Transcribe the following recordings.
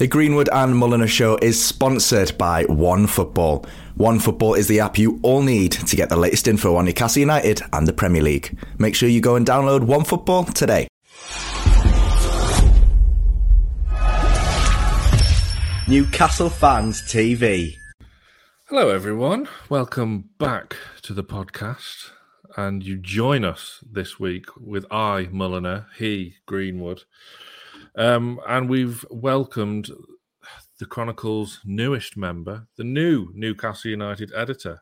The Greenwood and Mulliner Show is sponsored by One Football. One Football is the app you all need to get the latest info on Newcastle United and the Premier League. Make sure you go and download One Football today. Newcastle Fans TV. Hello, everyone. Welcome back to the podcast. And you join us this week with I, Mulliner, he, Greenwood. Um, and we've welcomed the Chronicle's newest member, the new Newcastle United editor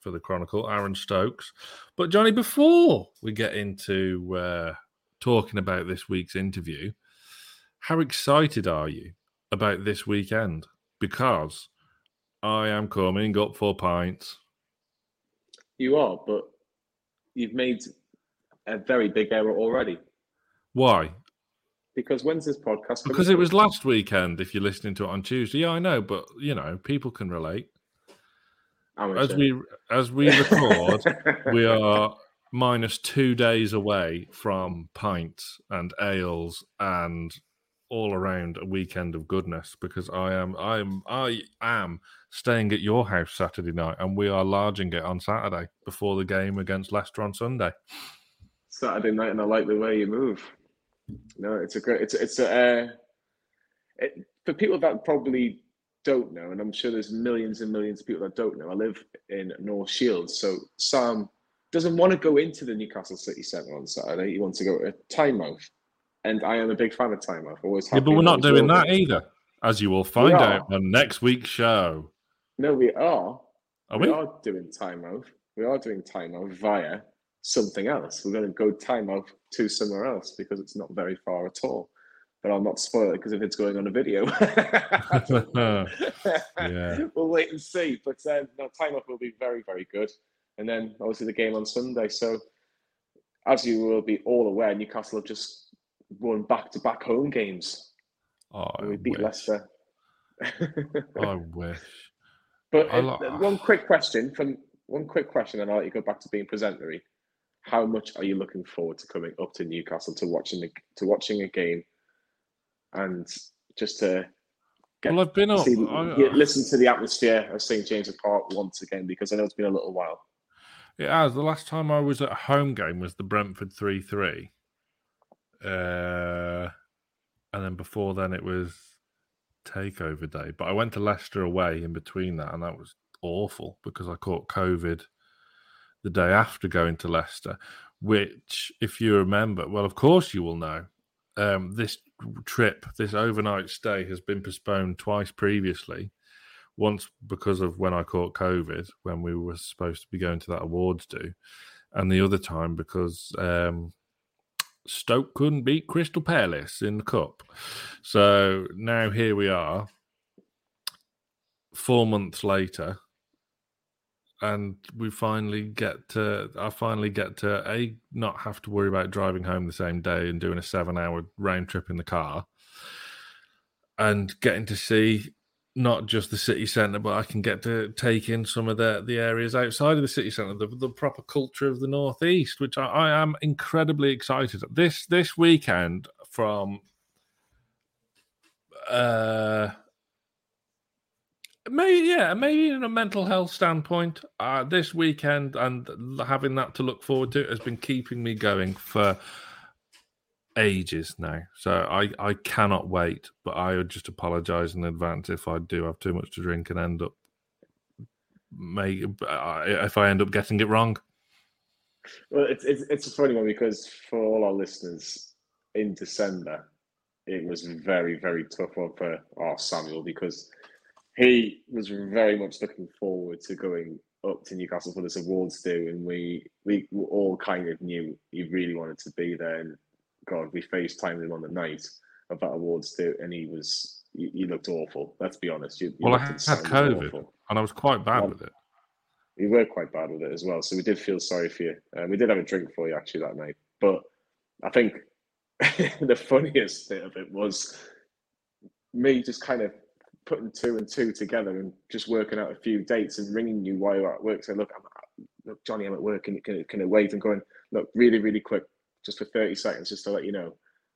for the Chronicle, Aaron Stokes. But, Johnny, before we get into uh, talking about this week's interview, how excited are you about this weekend? Because I am coming up for pints. You are, but you've made a very big error already. Why? Because when's this podcast? Because it was last weekend. If you're listening to it on Tuesday, yeah, I know, but you know, people can relate. As we as we record, we are minus two days away from pints and ales and all around a weekend of goodness because I am I am I am staying at your house Saturday night and we are larging it on Saturday before the game against Leicester on Sunday. Saturday night and I like the way you move. No, it's a great. It's it's a uh, it, for people that probably don't know, and I'm sure there's millions and millions of people that don't know. I live in North Shields, so Sam doesn't want to go into the Newcastle City Centre on Saturday. He wants to go to Tynemouth, and I am a big fan of Tynemouth. Always, yeah, but we're not doing that either, as you will find out on next week's show. No, we are. Are we? we are doing Tynemouth. We are doing Tynemouth via something else. We're going to go Tynemouth to somewhere else because it's not very far at all. But I'll not spoil it because if it's going on a video, yeah. we'll wait and see. But uh, no, time off will be very, very good. And then obviously the game on Sunday. So as you will be all aware, Newcastle have just won back-to-back home games. Oh, we beat wish. Leicester. I wish. But uh, one quick question from one quick question, and I'll let you go back to being presentery how much are you looking forward to coming up to Newcastle to watching the, to watching a game and just to get, well, I've been up. See, I, listen to the atmosphere of St James's Park once again because I know it's been a little while. It has. The last time I was at a home game was the Brentford three three, uh, and then before then it was takeover day. But I went to Leicester away in between that, and that was awful because I caught COVID the day after going to Leicester, which, if you remember, well, of course you will know, um, this trip, this overnight stay, has been postponed twice previously. Once because of when I caught COVID, when we were supposed to be going to that awards do, and the other time because um, Stoke couldn't beat Crystal Palace in the cup. So now here we are, four months later, and we finally get to I finally get to a not have to worry about driving home the same day and doing a seven hour round trip in the car and getting to see not just the city centre, but I can get to take in some of the, the areas outside of the city centre, the, the proper culture of the northeast, which I, I am incredibly excited. This this weekend from uh Maybe yeah, maybe in a mental health standpoint, uh, this weekend and having that to look forward to has been keeping me going for ages now. So I I cannot wait. But I would just apologise in advance if I do have too much to drink and end up may uh, if I end up getting it wrong. Well, it's it's it's a funny one because for all our listeners in December, it was very very tough for our Samuel because he was very much looking forward to going up to Newcastle for this awards do, and we we all kind of knew he really wanted to be there. And God, we FaceTimed him on the night of that awards do, and he was he, he looked awful. Let's be honest. Well, I had COVID, and I was quite bad with it. We were quite bad with it as well, so we did feel sorry for you. Uh, we did have a drink for you actually that night, but I think the funniest bit of it was me just kind of putting two and two together and just working out a few dates and ringing you while you're at work. Saying, look, I'm, look, Johnny, I'm at work. and can, can I wait? And going, look, really, really quick, just for 30 seconds, just to let you know,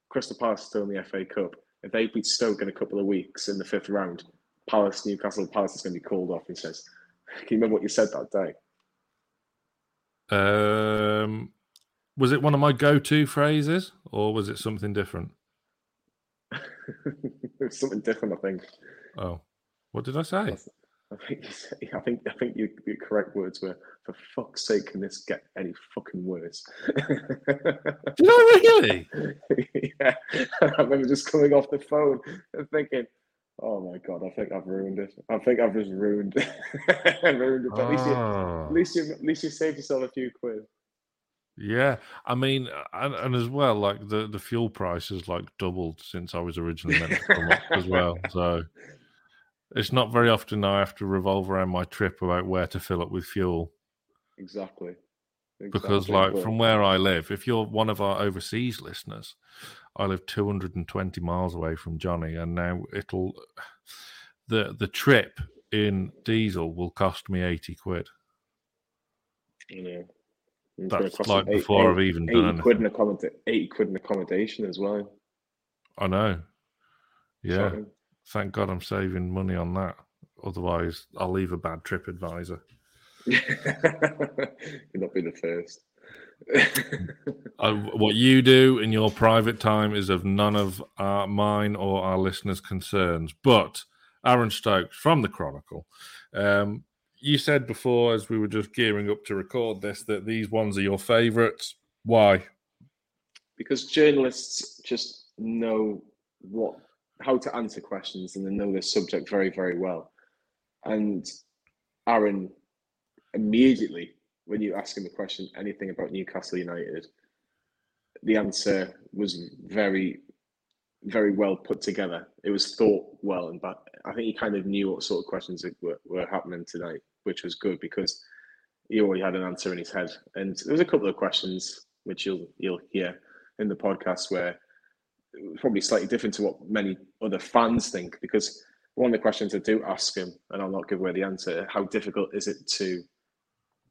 Crystal Palace still in the FA Cup. if they beat Stoke in a couple of weeks in the fifth round, Palace, Newcastle, Palace is going to be called off. He says, "Can you remember what you said that day?" Um, was it one of my go-to phrases, or was it something different? something different, I think. Oh, what did I say? I think I think I think your, your correct words were for fuck's sake can this get any fucking worse? Did I really? yeah. I remember just coming off the phone and thinking, Oh my god, I think I've ruined it. I think I've just ruined ruined it. But at least you at least you at least you saved yourself a few quid. Yeah, I mean, uh, and, and as well, like the, the fuel price has like doubled since I was originally meant to come up as well. So it's not very often I have to revolve around my trip about where to fill up with fuel Exactly. because, like, from where I live, if you're one of our overseas listeners, I live 220 miles away from Johnny, and now it'll the the trip in diesel will cost me 80 quid. you know, it's gonna That's like eight- before eight- I've even 80 done quid anything. in accommod- eighty quid in accommodation as well. I know. Yeah. Thank God I'm saving money on that. Otherwise, I'll leave a bad trip advisor. You'll not be the first. Uh, what you do in your private time is of none of our, mine or our listeners' concerns. But Aaron Stokes from the Chronicle, um, you said before, as we were just gearing up to record this, that these ones are your favourites. Why? because journalists just know what how to answer questions and they know their subject very very well. And aaron immediately when you ask him a question anything about newcastle united the answer was very very well put together. It was thought well and but i think he kind of knew what sort of questions were, were happening tonight which was good because he already had an answer in his head. And there was a couple of questions which you'll you'll hear in the podcast where probably slightly different to what many other fans think because one of the questions I do ask him, and I'll not give away the answer, how difficult is it to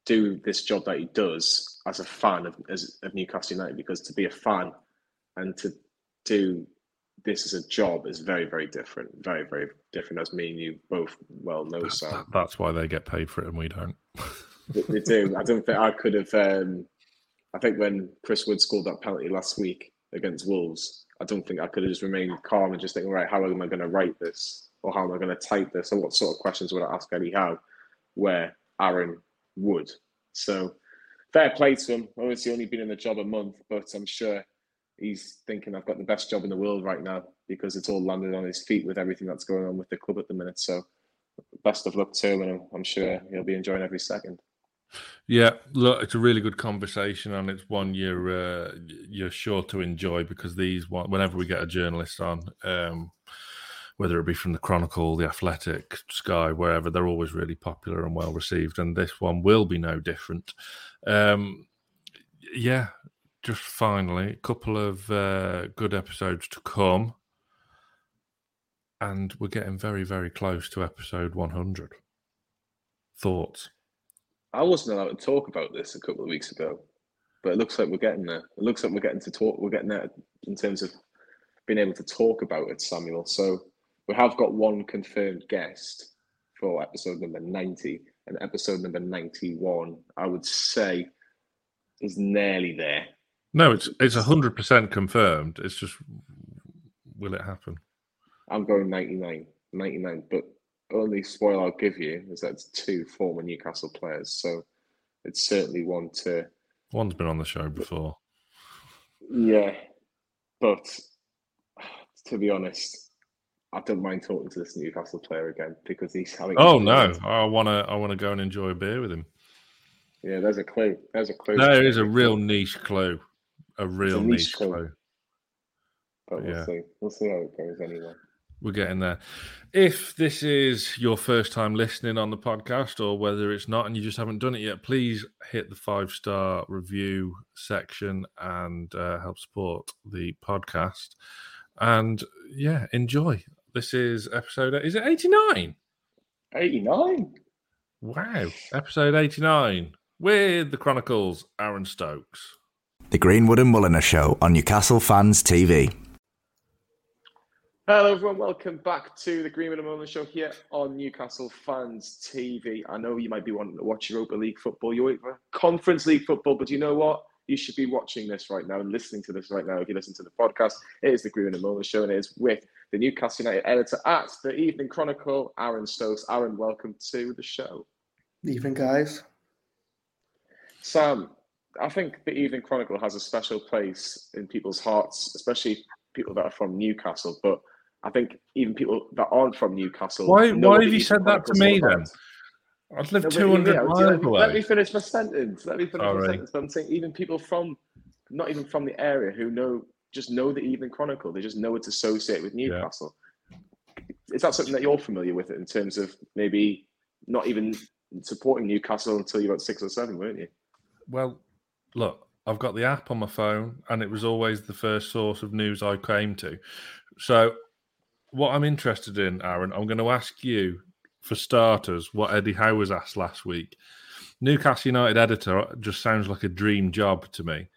do this job that he does as a fan of, as, of Newcastle United? Because to be a fan and to do this as a job is very, very different. Very, very different, as me and you both well know, Sam. That's why they get paid for it and we don't. They do. I don't think I could have. Um, I think when Chris Wood scored that penalty last week against Wolves, I don't think I could have just remained calm and just think, right, how am I going to write this, or how am I going to type this, or what sort of questions would I ask Eddie Howe, where Aaron would. So fair play to him. Obviously, only been in the job a month, but I'm sure he's thinking I've got the best job in the world right now because it's all landed on his feet with everything that's going on with the club at the minute. So best of luck to him, and I'm, I'm sure he'll be enjoying every second. Yeah, look, it's a really good conversation, and it's one you're uh, you're sure to enjoy because these one, whenever we get a journalist on, um, whether it be from the Chronicle, the Athletic, Sky, wherever, they're always really popular and well received, and this one will be no different. Um, yeah, just finally, a couple of uh, good episodes to come, and we're getting very, very close to episode 100. Thoughts? I wasn't allowed to talk about this a couple of weeks ago, but it looks like we're getting there. It looks like we're getting to talk. We're getting there in terms of being able to talk about it, Samuel. So we have got one confirmed guest for episode number ninety, and episode number ninety-one. I would say is nearly there. No, it's it's hundred percent confirmed. It's just will it happen? I'm going 99, 99, but only spoil I'll give you is that it's two former Newcastle players, so it's certainly one to One's been on the show before. Yeah, but to be honest, I don't mind talking to this Newcastle player again because he's having. Oh no, I wanna I wanna go and enjoy a beer with him. Yeah, there's a clue. There's a clue. There is a real niche clue. A real niche niche clue. clue. But we'll yeah. see. We'll see how it goes anyway. We're getting there. If this is your first time listening on the podcast, or whether it's not and you just haven't done it yet, please hit the five star review section and uh, help support the podcast. And yeah, enjoy. This is episode. Is it eighty nine? 89. Wow, episode eighty nine with the Chronicles. Aaron Stokes. The Greenwood and Mulliner Show on Newcastle Fans TV. Hello, everyone. Welcome back to the Greenwood and Mulliner Show here on Newcastle Fans TV. I know you might be wanting to watch Europa League football, Europa Conference League football, but you know what? You should be watching this right now and listening to this right now. If you listen to the podcast, it is the Greenwood and Mulliner Show, and it is with the Newcastle United editor at the Evening Chronicle, Aaron Stokes. Aaron, welcome to the show. Evening, guys. Sam, I think the Evening Chronicle has a special place in people's hearts, especially people that are from Newcastle, but I think even people that aren't from Newcastle. Why? Why have you said that to me then? I've lived no, two hundred miles let away. Let me finish my sentence. Let me finish Sorry. my sentence. I'm saying even people from, not even from the area, who know just know the Evening Chronicle. They just know it's associated with Newcastle. Yeah. Is that something that you're familiar with in terms of maybe not even supporting Newcastle until you were six or seven, weren't you? Well, look, I've got the app on my phone, and it was always the first source of news I came to. So what I'm interested in, Aaron, I'm going to ask you for starters what Eddie Howe was asked last week. Newcastle United editor just sounds like a dream job to me.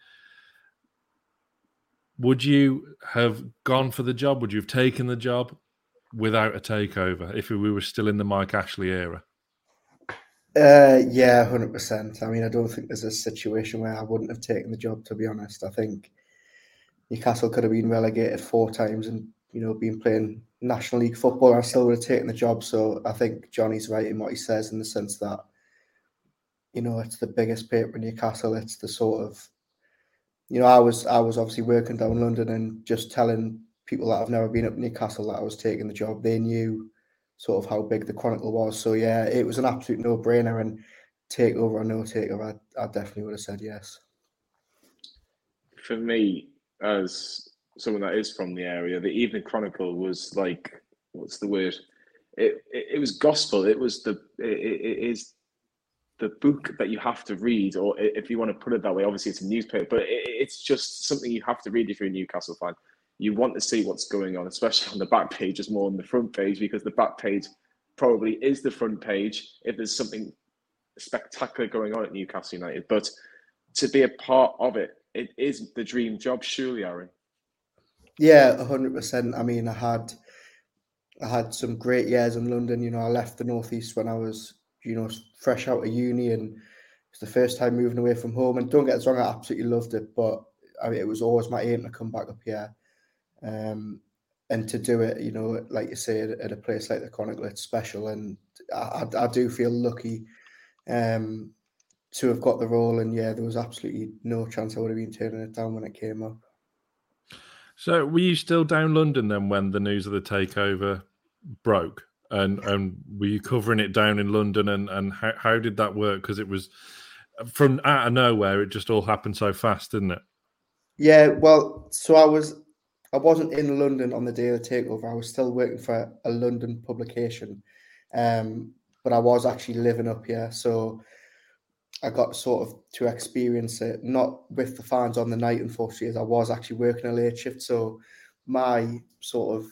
Would you have gone for the job? Would you have taken the job without a takeover if we were still in the Mike Ashley era? Uh, yeah, hundred percent. I mean, I don't think there's a situation where I wouldn't have taken the job. To be honest, I think Newcastle could have been relegated four times and you know been playing National League football, I still would have taken the job. So I think Johnny's right in what he says in the sense that, you know, it's the biggest paper in Newcastle. It's the sort of, you know, I was I was obviously working down London and just telling people that I've never been up Newcastle that I was taking the job. They knew sort of how big the Chronicle was. So yeah, it was an absolute no brainer. And take over or no takeover, I, I definitely would have said yes. For me, as someone that is from the area, the Evening Chronicle was like, what's the word? It, it, it was gospel. It was the it, it is the book that you have to read, or if you want to put it that way, obviously it's a newspaper, but it, it's just something you have to read if you're a Newcastle fan. You want to see what's going on, especially on the back page, as more on the front page, because the back page probably is the front page if there's something spectacular going on at Newcastle United. But to be a part of it, it is the dream job, surely, Aaron. Yeah, hundred percent. I mean, I had I had some great years in London. You know, I left the northeast when I was you know fresh out of uni, and it's the first time moving away from home. And don't get us wrong, I absolutely loved it, but I mean, it was always my aim to come back up here. Um, and to do it, you know, like you say, at, a place like the Chronicle, it's special, and I, I, I do feel lucky um, to have got the role. And yeah, there was absolutely no chance I would have been turning it down when it came up. So, were you still down London then when the news of the takeover broke? And and were you covering it down in London? And and how, how did that work? Because it was from out of nowhere. It just all happened so fast, didn't it? Yeah. Well, so I was I wasn't in London on the day of the takeover. I was still working for a London publication, um, but I was actually living up here. So I got sort of to experience it, not with the fans on the night, unfortunately, as I was actually working a late shift. So my sort of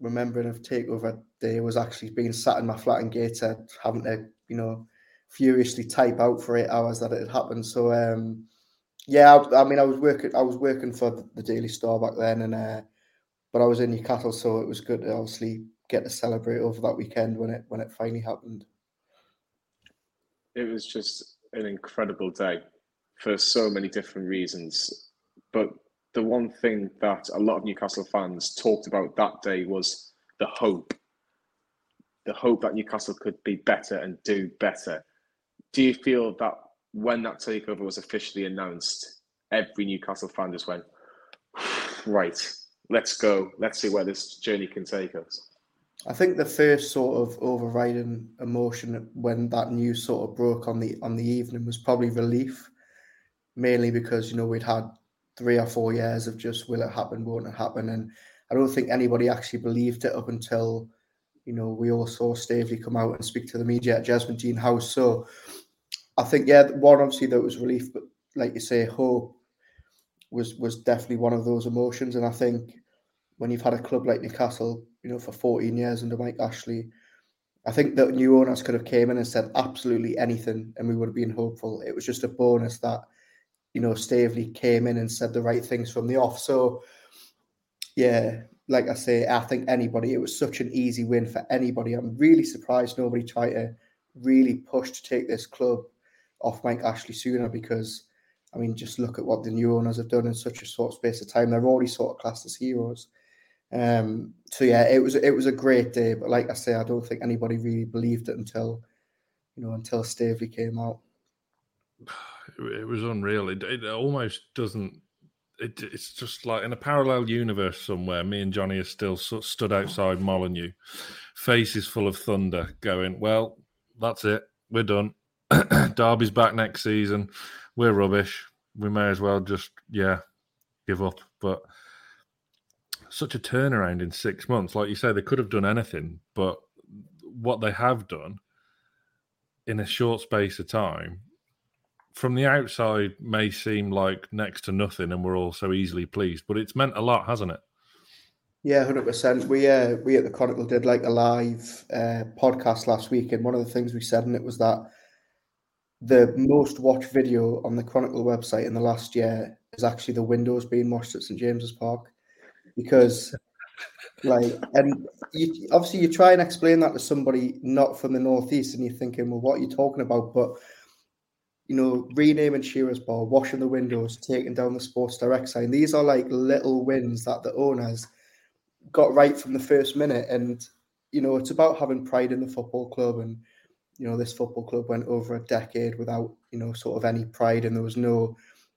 remembering of takeover day was actually being sat in my flat in Gateshead, having to, you know, furiously type out for eight hours that it had happened. So um, yeah, I, I, mean, I was working, I was working for the Daily Star back then, and uh, but I was in Newcastle, so it was good to obviously get to celebrate over that weekend when it when it finally happened. It was just an incredible day for so many different reasons. But the one thing that a lot of Newcastle fans talked about that day was the hope. The hope that Newcastle could be better and do better. Do you feel that when that takeover was officially announced, every Newcastle fan just went, right, let's go. Let's see where this journey can take us? I think the first sort of overriding emotion when that news sort of broke on the on the evening was probably relief, mainly because you know we'd had three or four years of just will it happen, won't it happen, and I don't think anybody actually believed it up until you know we all saw Staveley come out and speak to the media at Jesmond House. So I think yeah, one obviously that was relief, but like you say, hope was was definitely one of those emotions, and I think when you've had a club like Newcastle you know, for 14 years under Mike Ashley. I think that new owners could have came in and said absolutely anything, and we would have been hopeful. It was just a bonus that, you know, Staveley came in and said the right things from the off. So, yeah, like I say, I think anybody, it was such an easy win for anybody. I'm really surprised nobody tried to really push to take this club off Mike Ashley sooner because, I mean, just look at what the new owners have done in such a short space of time. They're already sort of classed as heroes. Um, so yeah, it was it was a great day, but like I say, I don't think anybody really believed it until you know until Staveley came out. It was unreal. It, it almost doesn't it, it's just like in a parallel universe somewhere. Me and Johnny are still stood outside Molyneux, faces full of thunder, going, "Well, that's it. We're done. Derby's back next season. We're rubbish. We may as well just yeah, give up." But such a turnaround in six months, like you say, they could have done anything, but what they have done in a short space of time from the outside may seem like next to nothing and we're all so easily pleased, but it's meant a lot, hasn't it? Yeah, hundred percent. We uh, we at the Chronicle did like a live uh, podcast last week, and one of the things we said in it was that the most watched video on the Chronicle website in the last year is actually the windows being washed at St James's Park, because like, and you, obviously you try and explain that to somebody not from the northeast, and you're thinking, well, what are you talking about? But you know, renaming Shearers bar washing the windows, taking down the Sports Direct sign. These are like little wins that the owners got right from the first minute. And, you know, it's about having pride in the football club. And, you know, this football club went over a decade without, you know, sort of any pride and there was no,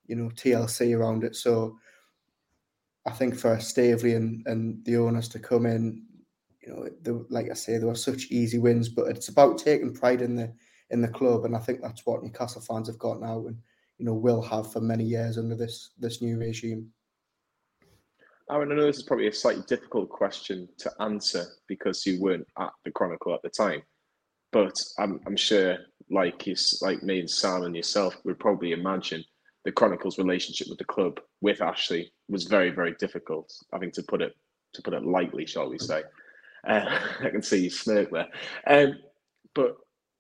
you know, TLC around it. So I think for Staveley and, and the owners to come in, you know, like I say, there were such easy wins, but it's about taking pride in the in the club, and I think that's what Newcastle fans have got now, and you know will have for many years under this this new regime. Aaron, I know this is probably a slightly difficult question to answer because you weren't at the Chronicle at the time, but I'm, I'm sure, like you, like me and Sam and yourself, would probably imagine the Chronicle's relationship with the club with Ashley was very, very difficult. I think to put it to put it lightly, shall we say? Uh, I can see you smirk there. Um, but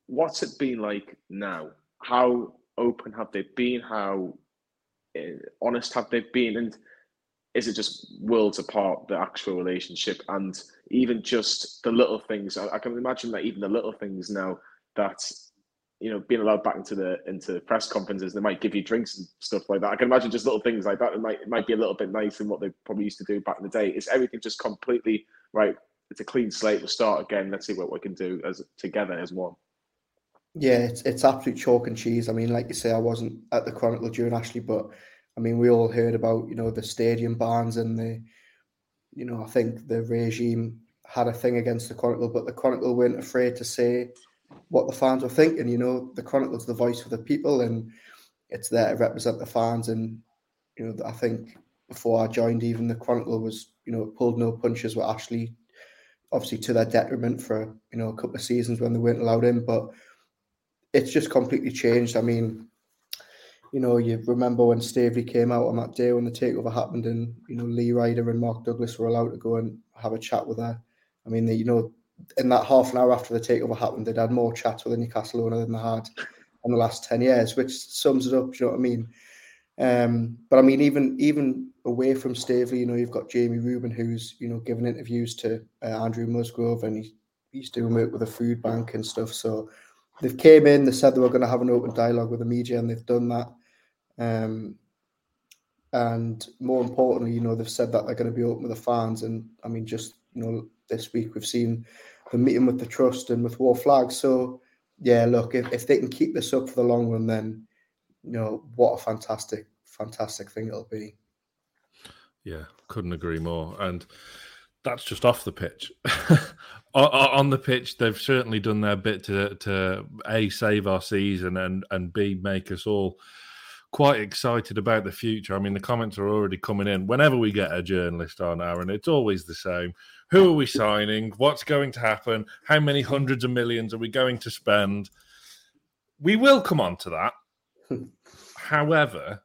what's it been like now? How open have they been? How uh, honest have they been? And is it just worlds apart the actual relationship and even just the little things? I, I can imagine that even the little things now that you know being allowed back into the into press conferences, they might give you drinks and stuff like that. I can imagine just little things like that. It might it might be a little bit nicer than what they probably used to do back in the day. Is everything just completely right? It's a clean slate. We'll start again. Let's see what we can do as together as one. Yeah, it's it's absolute chalk and cheese. I mean, like you say, I wasn't at the Chronicle during Ashley, but I mean, we all heard about you know the stadium bans and the, you know, I think the regime had a thing against the Chronicle, but the Chronicle weren't afraid to say what the fans were thinking. You know, the Chronicle's the voice for the people, and it's there to represent the fans. And you know, I think before I joined, even the Chronicle was you know pulled no punches with Ashley, obviously to their detriment for you know a couple of seasons when they weren't allowed in, but it's just completely changed. I mean, you know, you remember when Staveley came out on that day when the takeover happened, and you know Lee Ryder and Mark Douglas were allowed to go and have a chat with her. I mean, they, you know, in that half an hour after the takeover happened, they'd had more chats with the Newcastle owner than they had in the last ten years, which sums it up. you know what I mean? Um, but I mean, even even away from Staveley, you know, you've got Jamie Reuben, who's you know giving interviews to uh, Andrew Musgrove, and he, he's doing work with the food bank and stuff. So they've came in, they said they were going to have an open dialogue with the media, and they've done that. Um, and more importantly, you know, they've said that they're going to be open with the fans. And I mean, just you know, this week we've seen the meeting with the trust and with Wor Flag. So yeah, look, if, if they can keep this up for the long run, then you know, what a fantastic, fantastic thing it'll be. Yeah, couldn't agree more. And that's just off the pitch. on the pitch, they've certainly done their bit to to a save our season and and b make us all quite excited about the future. I mean, the comments are already coming in. Whenever we get a journalist on, Aaron, it's always the same. Who are we signing? What's going to happen? How many hundreds of millions are we going to spend? We will come on to that. However,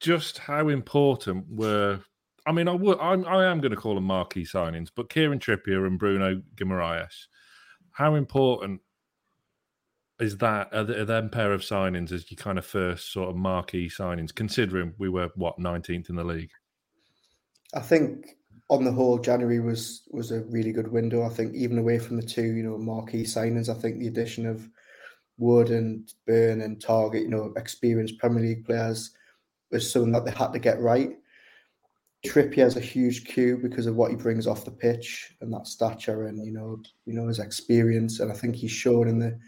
just how important were I mean, I would, I'm, I am going to call them marquee signings, but Kieran Trippier and Bruno Guimaraes, how important is that? Are, the, are them pair of signings as your kind of first sort of marquee signings, considering we were what 19th in the league? I think on the whole, January was was a really good window. I think even away from the two, you know, marquee signings, I think the addition of Wood and Burn and Targett, you know, experienced Premier League players, was something that they had to get right. Trippier has a huge cue because of what he brings off the pitch and that stature and you know, you know his experience. And I think he's shown in the,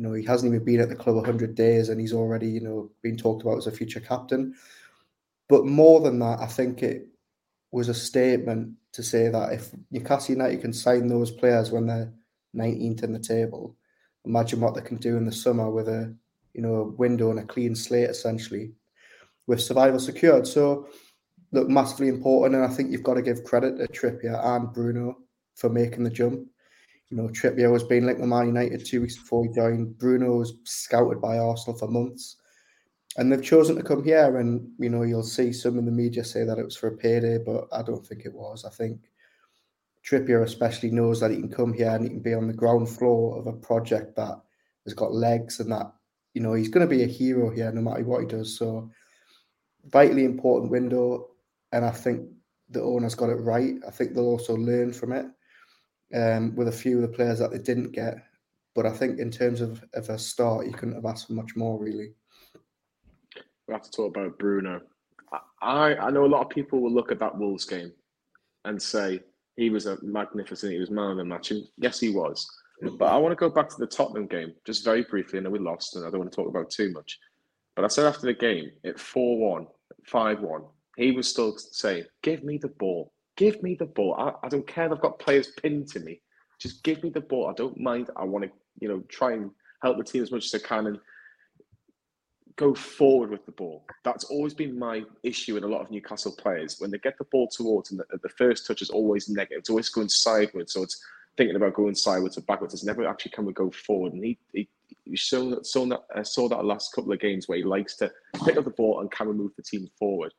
you know, he hasn't even been at the club 100 days and he's already, you know, been talked about as a future captain. But more than that, I think it was a statement to say that if Newcastle United can sign those players when they're 19th in the table, imagine what they can do in the summer with a you know a window and a clean slate essentially, with survival secured. So look massively important, and I think you've got to give credit to Trippier and Bruno for making the jump. You know, Trippier was being linked with Man United two weeks before he joined. Bruno was scouted by Arsenal for months and they've chosen to come here. And you know, you'll see some in the media say that it was for a payday, but I don't think it was. I think Trippier especially knows that he can come here and he can be on the ground floor of a project that has got legs and that you know he's going to be a hero here no matter what he does. So vitally important window, and I think the owners got it right. I think they'll also learn from it um, with a few of the players that they didn't get. But I think in terms of, of a start, you couldn't have asked for much more, really we have to talk about Bruno. I, I know a lot of people will look at that Wolves game and say he was a magnificent, he was man of the match. And yes, he was. But I want to go back to the Tottenham game just very briefly. I know we lost and I don't want to talk about too much. But I said after the game, at 4 1, 5 1, he was still saying, Give me the ball. Give me the ball. I, I don't care. I've got players pinned to me. Just give me the ball. I don't mind. I want to, you know, try and help the team as much as I can. And go forward with the ball. That's always been my issue with a lot of Newcastle players. When they get the ball towards, and the, the first touch is always negative. It's always going sideways. So it's thinking about going sideways or backwards. It's never actually can we go forward. And he, he, shown that, saw that, uh, saw that last couple of games where he likes to pick up the ball and can we move the team forward.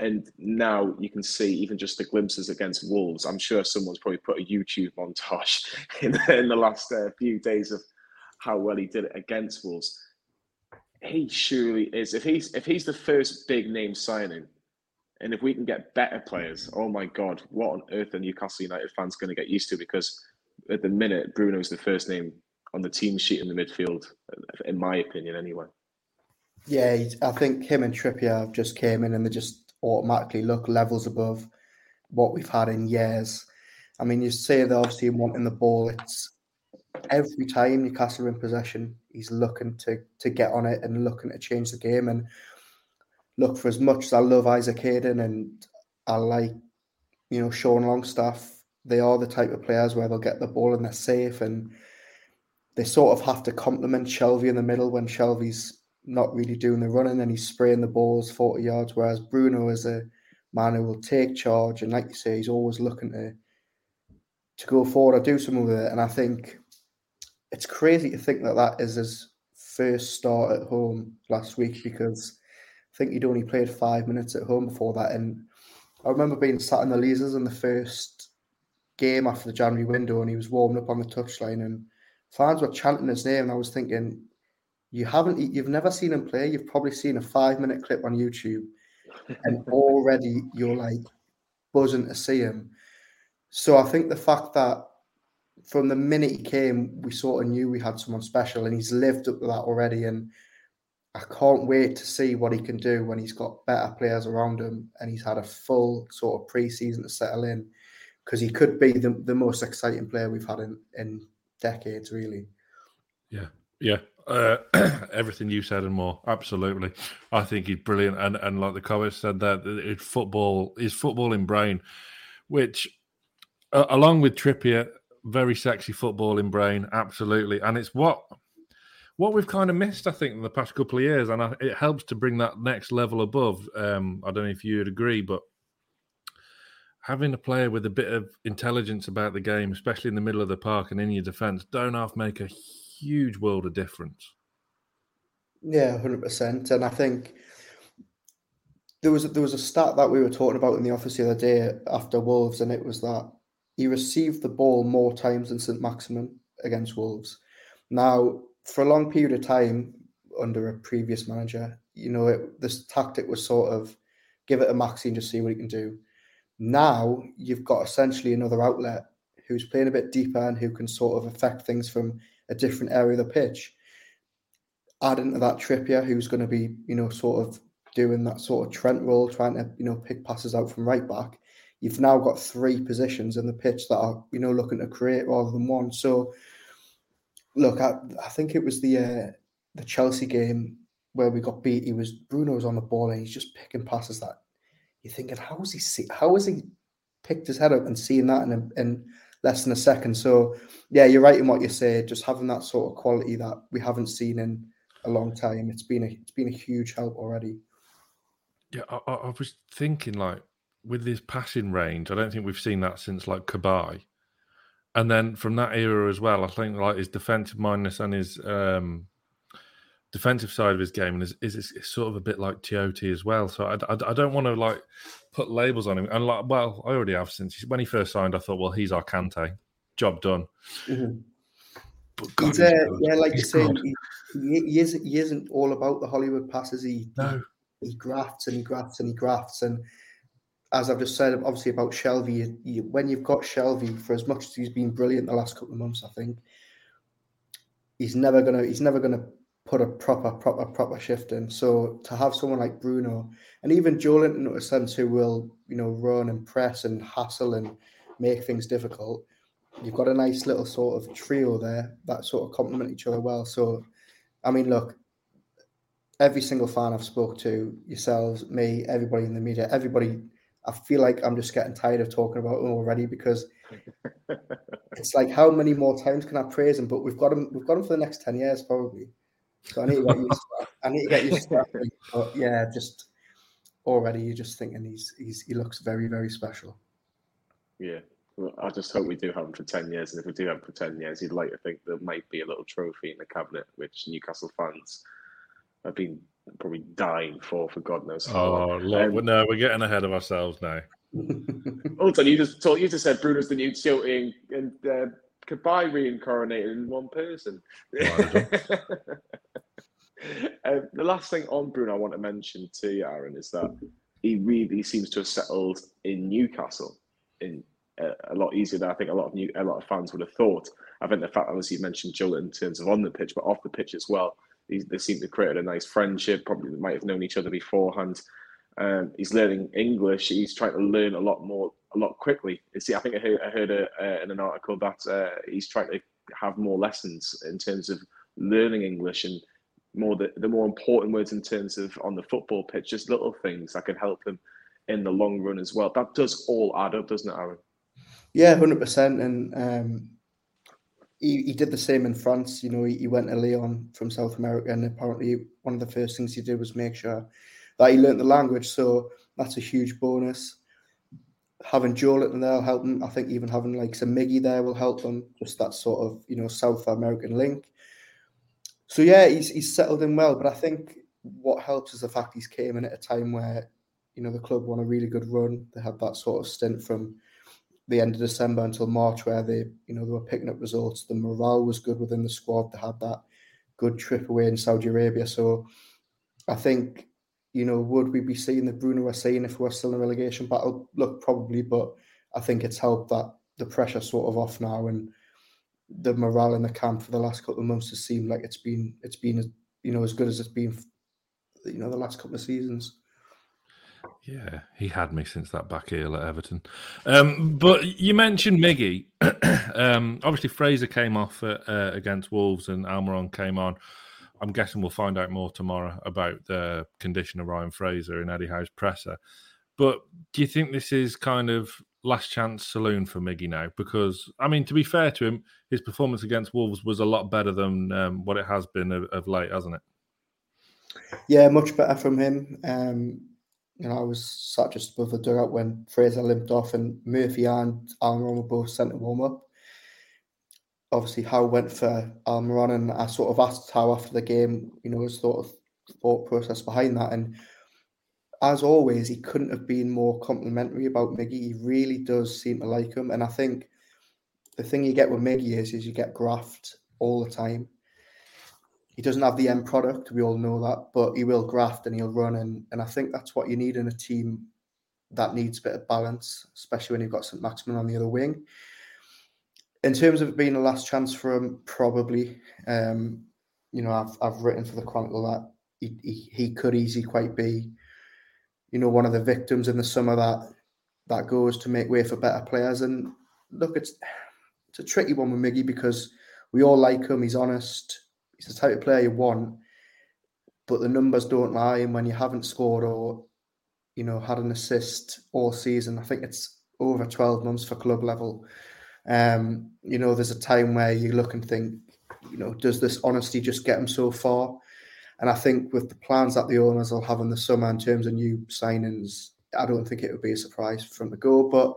And now you can see even just the glimpses against Wolves. I'm sure someone's probably put a YouTube montage in, in the last uh, few days of how well he did it against Wolves he surely is. If he's if he's the first big name signing, and if we can get better players, oh my god, what on earth are Newcastle United fans going to get used to? Because at the minute, Bruno's the first name on the team sheet in the midfield, in my opinion, anyway. Yeah, I think him and Trippier just came in and they just automatically look levels above what we've had in years. I mean, you say that obviously wanting the ball, it's every time Newcastle are in possession, he's looking to to get on it and looking to change the game. And look, for as much as I love Isaac Hayden and I like, you know, Sean Longstaff, they are the type of players where they'll get the ball and they're safe and they sort of have to complement Shelvey in the middle when Shelvey's not really doing the running and he's spraying the balls 40 yards, whereas Bruno is a man who will take charge and like you say, he's always looking to to go forward or do something with it. And I think it's crazy to think that that is his first start at home last week because I think he'd only played five minutes at home before that. And I remember being sat in the Leazes in the first game after the January window and he was warming up on the touchline and fans were chanting his name. And I was thinking, you haven't, you've never seen him play. You've probably seen a five minute clip on YouTube and already you're like buzzing to see him. So I think the fact that from the minute he came, we sort of knew we had someone special, and he's lived up to that already. And I can't wait to see what he can do when he's got better players around him and he's had a full sort of pre-season to settle in, because he could be the, the most exciting player we've had in, in decades, really. Yeah, yeah. Uh, everything you said and more, absolutely. I think he's brilliant, and and like the comments said that football is football in brain, which uh, along with Trippier very sexy footballing brain, absolutely, and it's what what we've kind of missed, I think, in the past couple of years, and I, it helps to bring that next level above. Um, I don't know if you'd agree, but having a player with a bit of intelligence about the game, especially in the middle of the park and in your defence, don't half make a huge world of difference. Yeah, hundred percent, and I think there was there was a stat that we were talking about in the office the other day after Wolves, and it was that he received the ball more times than St Maximin against Wolves. Now, for a long period of time under a previous manager, you know, it, this tactic was sort of give it a Maxi and just see what he can do. Now you've got essentially another outlet who's playing a bit deeper and who can sort of affect things from a different area of the pitch. Add into that Trippier, who's going to be, you know, sort of doing that sort of Trent role, trying to, you know, pick passes out from right back. You've now got three positions in the pitch that are, you know, looking to create rather than one. So, look, I, I think it was the uh, the Chelsea game where we got beat. He was Bruno's on the ball and he's just picking passes that you're thinking, how is he see, how is he picked his head up and seeing that in, a, in less than a second? So, yeah, you're right in what you say. Just having that sort of quality that we haven't seen in a long time. It's been a it's been a huge help already. Yeah, I, I was thinking like with his passing range, I don't think we've seen that since like Cabaye. And then from that era as well, I think like his defensive mindedness and his um, defensive side of his game is, is, is sort of a bit like Tiote as well. So I, I, I, don't want to like put labels on him. And like, well, I already have since when he first signed. I thought, well, he's our Kante, job done. Mm-hmm. God, he's, uh, yeah, like you say, he, he, isn't, he isn't all about the Hollywood passes. He no. he, he grafts and he grafts and he grafts. And as I've just said, obviously about Shelvey, you, you, when you've got Shelvey, for as much as he's been brilliant the last couple of months, I think he's never gonna he's never gonna put a proper proper proper shift in. So to have someone like Bruno and even Joelinton, in a sense, who will you know run and press and hassle and make things difficult you've got a nice little sort of trio there that sort of complement each other well. So, I mean, look, every single fan I've spoke to, yourselves, me, everybody in the media, everybody, I feel like I'm just getting tired of talking about them already because it's like how many more times can I praise him? But we've got him, we've got him for the next ten years probably. So I need to get used to that. I need to get used to that. But yeah, just already you're just thinking he's he's he looks very very special. Yeah, I just hope we do have him for 10 years. And if we do have him for 10 years, you'd like to think there might be a little trophy in the cabinet, which Newcastle fans have been probably dying for, for God knows how Oh, look, um, no, we're getting ahead of ourselves now. Hold on, you just told, you just said Bruno's the new Tiote and uh, Cabaye reincarnated in one person. uh, the last thing on Bruno I want to mention to you, Aaron, is that he really seems to have settled in Newcastle in a, lot easier than I think a lot of new, a lot of fans would have thought. I think the fact, obviously, you mentioned Joel in terms of on the pitch, but off the pitch as well, they, they seem to create a nice friendship. Probably might have known each other beforehand. Um, he's learning English. He's trying to learn a lot more, a lot quickly. See, I think I heard, I heard a, in an article that uh, he's trying to have more lessons in terms of learning English and more the, the more important words in terms of on the football pitch, just little things that can help him in the long run as well. That does all add up, doesn't it, Aaron? Yeah, hundred percent. And um, he, he did the same in France. You know, he, he, went to Lyon from South America, and apparently one of the first things he did was make sure that he learned the language. So that's a huge bonus. Having Joelinton there will help them. I think even having like some Miggy there will help them. Just that sort of you know South American link. So yeah, he's he's settled in well. But I think what helps is the fact he's came in at a time where you know the club won a really good run. They had that sort of stint from the end of December until March, where they, you know, they were picking up results. The morale was good within the squad. They had that good trip away in Saudi Arabia. So I think, you know, would we be seeing the Bruno we're seeing if we're still in a relegation battle? Look, probably, but I think it's helped that the pressure sort of off now and the morale in the camp for the last couple of months has seemed like it's been it's been you know as good as it's been you know the last couple of seasons. Yeah, he had me since that back heel at Everton. Um, but you mentioned Miggy. um, obviously, Fraser came off uh, uh, against Wolves and Almiron came on. I'm guessing we'll find out more tomorrow about the condition of Ryan Fraser in Eddie Howe's presser. But do you think this is kind of last chance saloon for Miggy now? Because, I mean, to be fair to him, his performance against Wolves was a lot better than um, what it has been of, of, late, hasn't it? Yeah, much better from him. Um, you know, I was sat just above the dugout when Fraser limped off and Murphy and Almiron were both sent to warm up. Obviously, Howe went for um, Almiron, and I sort of asked Howe after the game, you know, his sort of thought process behind that. And as always, he couldn't have been more complimentary about Miggy. He really does seem to like him. And I think the thing you get with Miggy is, is you get graft all the time he doesn't have the end product. We all know that, but he will graft and he'll run, and and I think that's what you need in a team that needs a bit of balance, especially when you've got St Maximin on the other wing. In terms of being a last chance for him, probably. Um, you know, I've I've written for the Chronicle that he, he, he could easily quite be, you know, one of the victims in the summer that that goes to make way for better players. And look, it's it's a tricky one with Miggy because we all like him. He's honest. He's the type of player you want, but the numbers don't lie. And when you haven't scored or you know had an assist all season, I think it's over twelve months for club level. Um, you know, there's a time where you look and think, you know, does this honesty just get him so far? And I think with the plans that the owners will have in the summer in terms of new signings, I don't think it would be a surprise from the go. But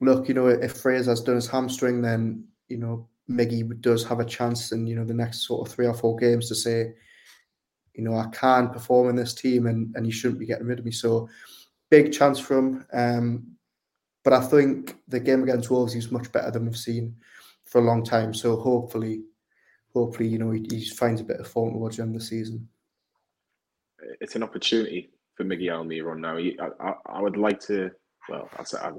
look, you know, if Fraser's done his hamstring, then you know Miggy does have a chance in you know the next sort of three or four games to say, you know, I can perform in this team, and and you shouldn't be getting rid of me. So big chance for him. Um, but I think the game against Wolves is much better than we've seen for a long time. So hopefully, hopefully, you know, he, he finds a bit of form towards the end of the season. It's an opportunity for Miggy Almiron now. I, I, I would like to. Well,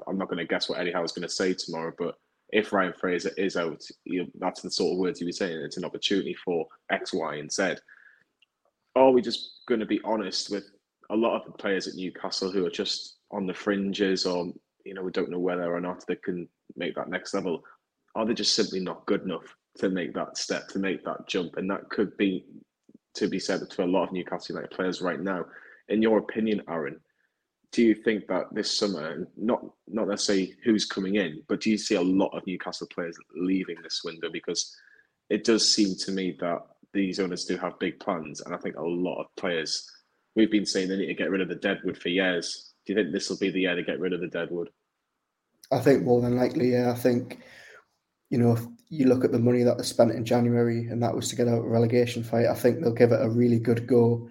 I'm not going to guess what Eddie Howe is going to say tomorrow, but if Ryan Fraser is out, know, that's the sort of words he was saying. It's an opportunity for X, Y, and Z. Are we just going to be honest with a lot of the players at Newcastle who are just on the fringes, or you know, we don't know whether or not they can make that next level? Are they just simply not good enough to make that step, to make that jump? And that could be to be said to a lot of Newcastle United players right now. In your opinion, Aaron, do you think that this summer, not not necessarily who's coming in, but do you see a lot of Newcastle players leaving this window? Because it does seem to me that these owners do have big plans, and I think a lot of players. We've been saying they need to get rid of the deadwood for years. Do you think this will be the year to get rid of the deadwood? I think more than likely, yeah. I think you know, if you look at the money that they spent in January, and that was to get out a relegation fight. I think they'll give it a really good go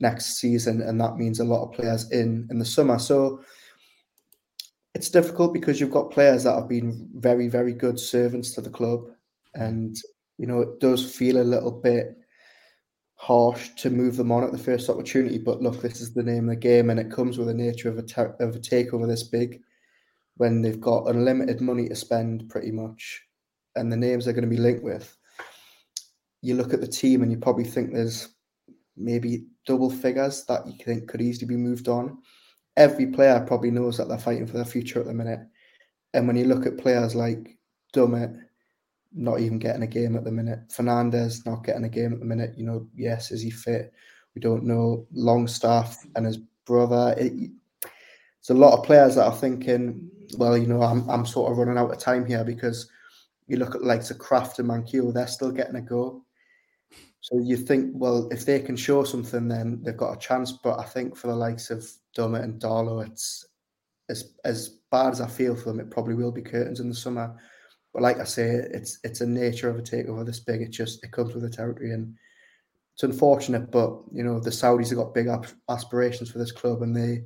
next season, and that means a lot of players in in the summer. So it's difficult because you've got players that have been very, very good servants to the club, and you know it does feel a little bit harsh to move them on at the first opportunity. But look, this is the name of the game, and it comes with the nature of a of a takeover this big, when they've got unlimited money to spend, pretty much, and the names they're going to be linked with. You look at the team, and you probably think there's maybe double figures that you think could easily be moved on. Every player probably knows that they're fighting for their future at the minute. And when you look at players like Dummett, not even getting a game at the minute, Fernandez not getting a game at the minute, you know, yes, is he fit? We don't know. Longstaff and his brother. It, it's a lot of players that are thinking, well, you know, I'm, I'm sort of running out of time here because you look at the Krafth and Manquillo, they're still getting a go. So you think, well, if they can show something, then they've got a chance. But I think for the likes of Dummett and Darlow, it's as as bad as I feel for them. It probably will be curtains in the summer. But like I say, it's it's a nature of a takeover this big. It just it comes with the territory, and it's unfortunate. But you know, the Saudis have got big aspirations for this club, and they,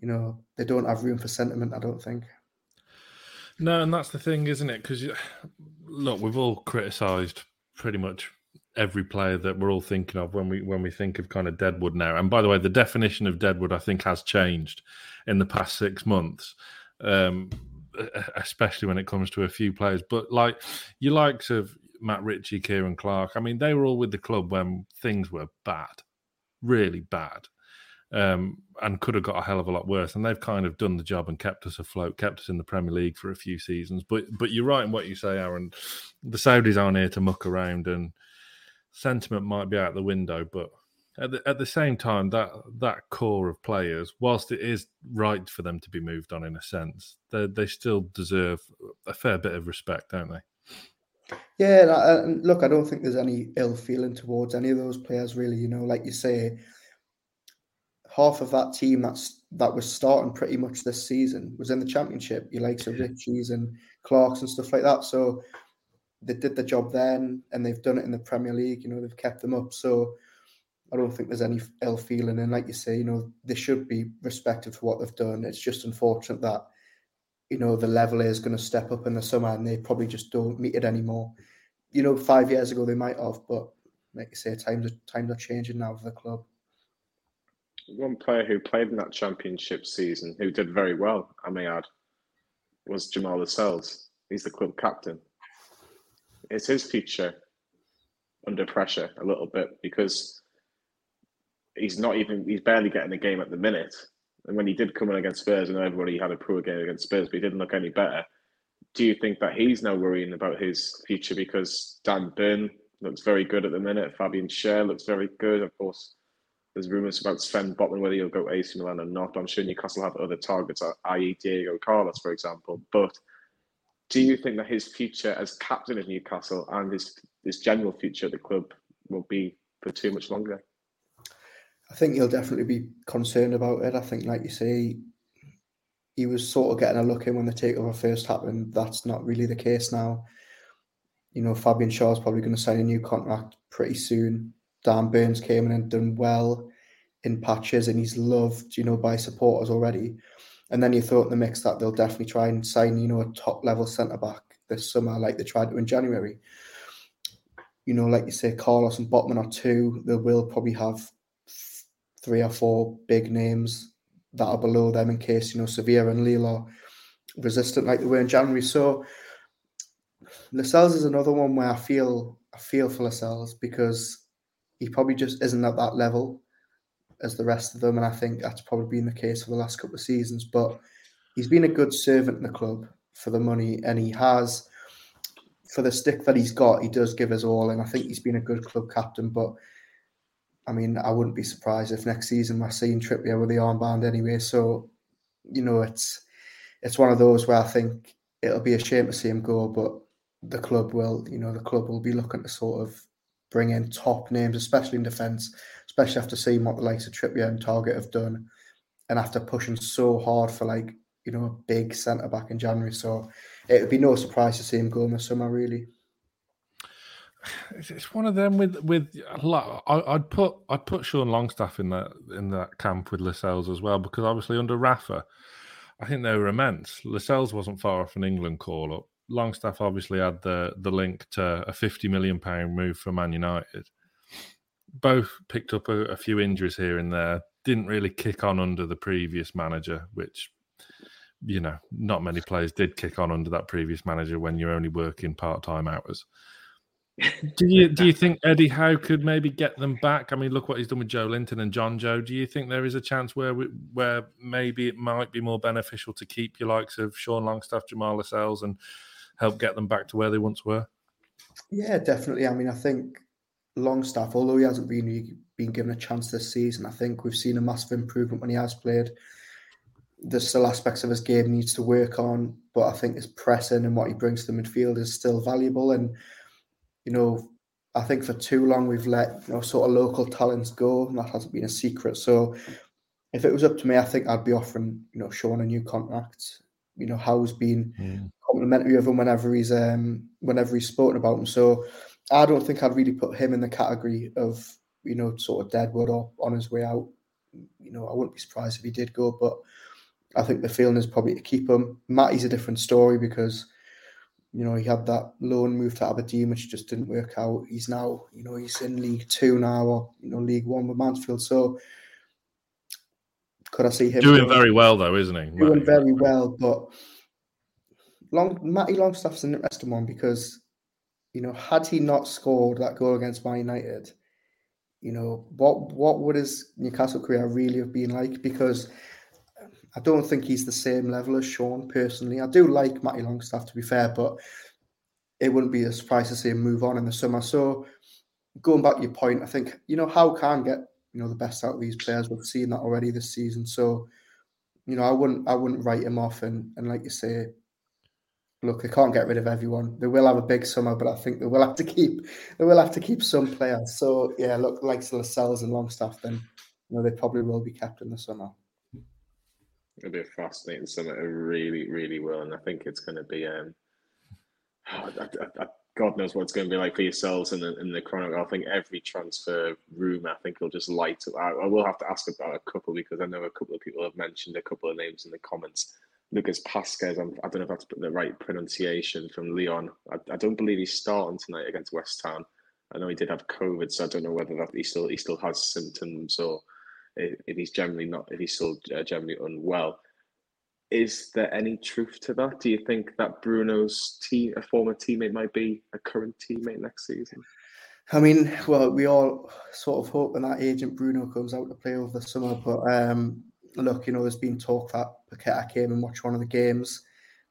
you know, they don't have room for sentiment. I don't think. No, and that's the thing, isn't it? Because look, we've all criticised pretty much every player that we're all thinking of when we when we think of kind of Deadwood now. And by the way, the definition of Deadwood I think has changed in the past six months, um, especially when it comes to a few players. But like you likes of Matt Ritchie, Ciaran Clark, I mean, they were all with the club when things were bad, really bad. Um, and could have got a hell of a lot worse. And they've kind of done the job and kept us afloat, kept us in the Premier League for a few seasons. But but you're right in what you say, Aaron. The Saudis aren't here to muck around, and sentiment might be out the window, but at the, at the same time, that that core of players, whilst it is right for them to be moved on in a sense, they they still deserve a fair bit of respect, don't they? Yeah, and look, I don't think there's any ill feeling towards any of those players, really. You know, like you say, half of that team that's that was starting pretty much this season was in the championship. You like so Ritchies and Clarks and stuff like that. So they did the job then and they've done it in the Premier League. You know, they've kept them up. So I don't think there's any ill feeling. And like you say, you know, they should be respected for what they've done. It's just unfortunate that, you know, the level is going to step up in the summer and they probably just don't meet it anymore. You know, five years ago they might have, but like you say, times are, times are changing now for the club. One player who played in that championship season who did very well, I may add, was Jamal Lascelles. He's the club captain. It's his future under pressure a little bit because he's not even he's barely getting a game at the minute. And when he did come in against Spurs, know everybody had a poor game against Spurs, but he didn't look any better. Do you think that he's now worrying about his future because Dan Burn looks very good at the minute, Fabian Schär looks very good, of course. There's rumours about Sven Botman whether he'll go to AC Milan or not. I'm sure Newcastle have other targets, uh, i.e., Diego Carlos, for example. But do you think that his future as captain of Newcastle and his his general future at the club will be for too much longer? I think he'll definitely be concerned about it. I think, like you say, he was sort of getting a look in when the takeover first happened. That's not really the case now. You know, Fabian Schär's probably going to sign a new contract pretty soon. Dan Burns came in and done well in patches, and he's loved, you know, by supporters already. And then you throw in the mix that they'll definitely try and sign, you know, a top level centre back this summer, like they tried to in January. You know, like you say, Carlos and Botman are two. They will probably have three or four big names that are below them in case, you know, Sevilla and Lille are resistant like they were in January. So Lascelles is another one where I feel I feel for Lascelles because he probably just isn't at that level as the rest of them, and I think that's probably been the case for the last couple of seasons. But he's been a good servant in the club for the money, and he has for the stick that he's got. He does give us all, and I think he's been a good club captain. But I mean, I wouldn't be surprised if next season we're seeing Trippier with the armband anyway. So you know, it's it's one of those where I think it'll be a shame to see him go, but the club will, you know, the club will be looking to sort of bring in top names, especially in defence, especially after seeing what the likes of Trippier and Targett have done, and after pushing so hard for like you know a big centre back in January. So it would be no surprise to see him go in the summer, really. It's one of them with with I'd put I'd put Sean Longstaff in that in that camp with Lascelles as well because obviously under Rafa, I think they were immense. Lascelles wasn't far off an England call up. Longstaff obviously had the the link to a fifty million pound move for Man United. Both picked up a, a, few injuries here and there. Didn't really kick on under the previous manager, which you know not many players did kick on under that previous manager when you're only working part time hours. do you do you think Eddie Howe could maybe get them back? I mean, look what he's done with Joelinton and Jonjo. Do you think there is a chance where we, where maybe it might be more beneficial to keep your likes of Sean Longstaff, Jamal Lascelles, and help get them back to where they once were? Yeah, definitely. I mean, I think Longstaff, although he hasn't been been given a chance this season, I think we've seen a massive improvement when he has played. There's still aspects of his game he needs to work on, but I think his pressing and what he brings to the midfield is still valuable. And you know, I think for too long we've let you know sort of local talents go, and that hasn't been a secret. So if it was up to me, I think I'd be offering you know Sean a new contract. You know, Howe's been mm complimentary of him whenever he's um, whenever he's spoken about him. So I don't think I'd really put him in the category of you know sort of deadwood or on his way out. You know, I wouldn't be surprised if he did go, but I think the feeling is probably to keep him. Matty's a different story because you know he had that loan move to Aberdeen, which just didn't work out. He's now you know he's in League Two now, or you know League One with Mansfield. So could I see him doing very well though, isn't he? Doing very well, but Long Matty Longstaff's an interesting one because you know had he not scored that goal against Man United, you know what what would his Newcastle career really have been like? Because I don't think he's the same level as Sean personally. I do like Matty Longstaff to be fair, but it wouldn't be a surprise to see him move on in the summer. So going back to your point, I think you know Howe can get you know the best out of these players. We've seen that already this season. So you know I wouldn't I wouldn't write him off and and like you say look, they can't get rid of everyone. They will have a big summer, but I think they will have to keep they will have to keep some players. So yeah, look, like Lascelles and Longstaff, then you know they probably will be kept in the summer. It'll be a fascinating summer. It really, really will, and I think it's going to be. Um, I, I, I, God knows what it's going to be like for yourselves in the in the chronicle. I think every transfer room, I think, will just light up. I, I will have to ask about a couple because I know a couple of people have mentioned a couple of names in the comments Lucas Pasquez. I'm, I do not know if that's the right pronunciation from Lyon. I, I, don't believe he's starting tonight against West Ham. I know he did have COVID, so I don't know whether that he still he still has symptoms or if, he's generally not, if he's still uh, generally unwell. Is there any truth to that? Do you think that Bruno's team, a former teammate, might be a current teammate next season? I mean, well, we all sort of hoping that agent Bruno comes out to play over the summer. But um, look, you know, there's been talk that Paqueta came and watched one of the games.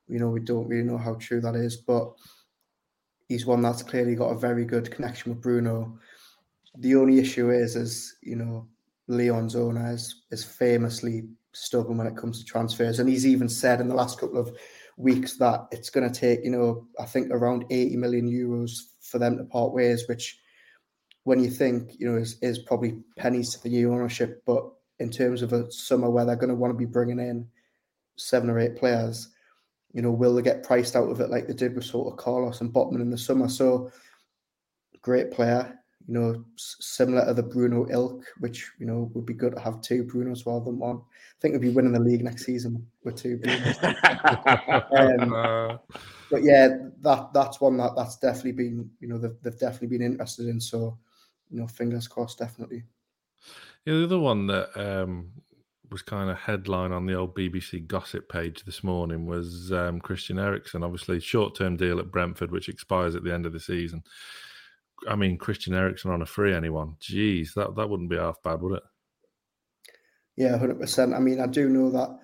You know, we don't really know how true that is, but he's one that's clearly got a very good connection with Bruno. The only issue is, is you know, Lyon's owner is, is famously stubborn when it comes to transfers, and he's even said in the last couple of weeks that it's going to take, you know, I think around 80 million euros for them to part ways, which when you think, you know, is, is probably pennies to the new ownership. But in terms of a summer where they're going to want to be bringing in seven or eight players, you know, will they get priced out of it like they did with sort of Carlos and Botman in the summer? So great player, you know, similar to the Bruno ilk, which, you know, would be good to have two Brunos rather than one. I think we'd be winning the league next season with two Brunos. um, but yeah, that that's one that that's definitely been, you know, they've, they've definitely been interested in. So you know, fingers crossed, definitely. Yeah, the other one that um, was kind of headline on the old BBC gossip page this morning was um, Christian Eriksen. Obviously, short term deal at Brentford, which expires at the end of the season. I mean, Christian Eriksen on a free anyone. Jeez, that, that wouldn't be half bad, would it? Yeah, hundred percent. I mean, I do know that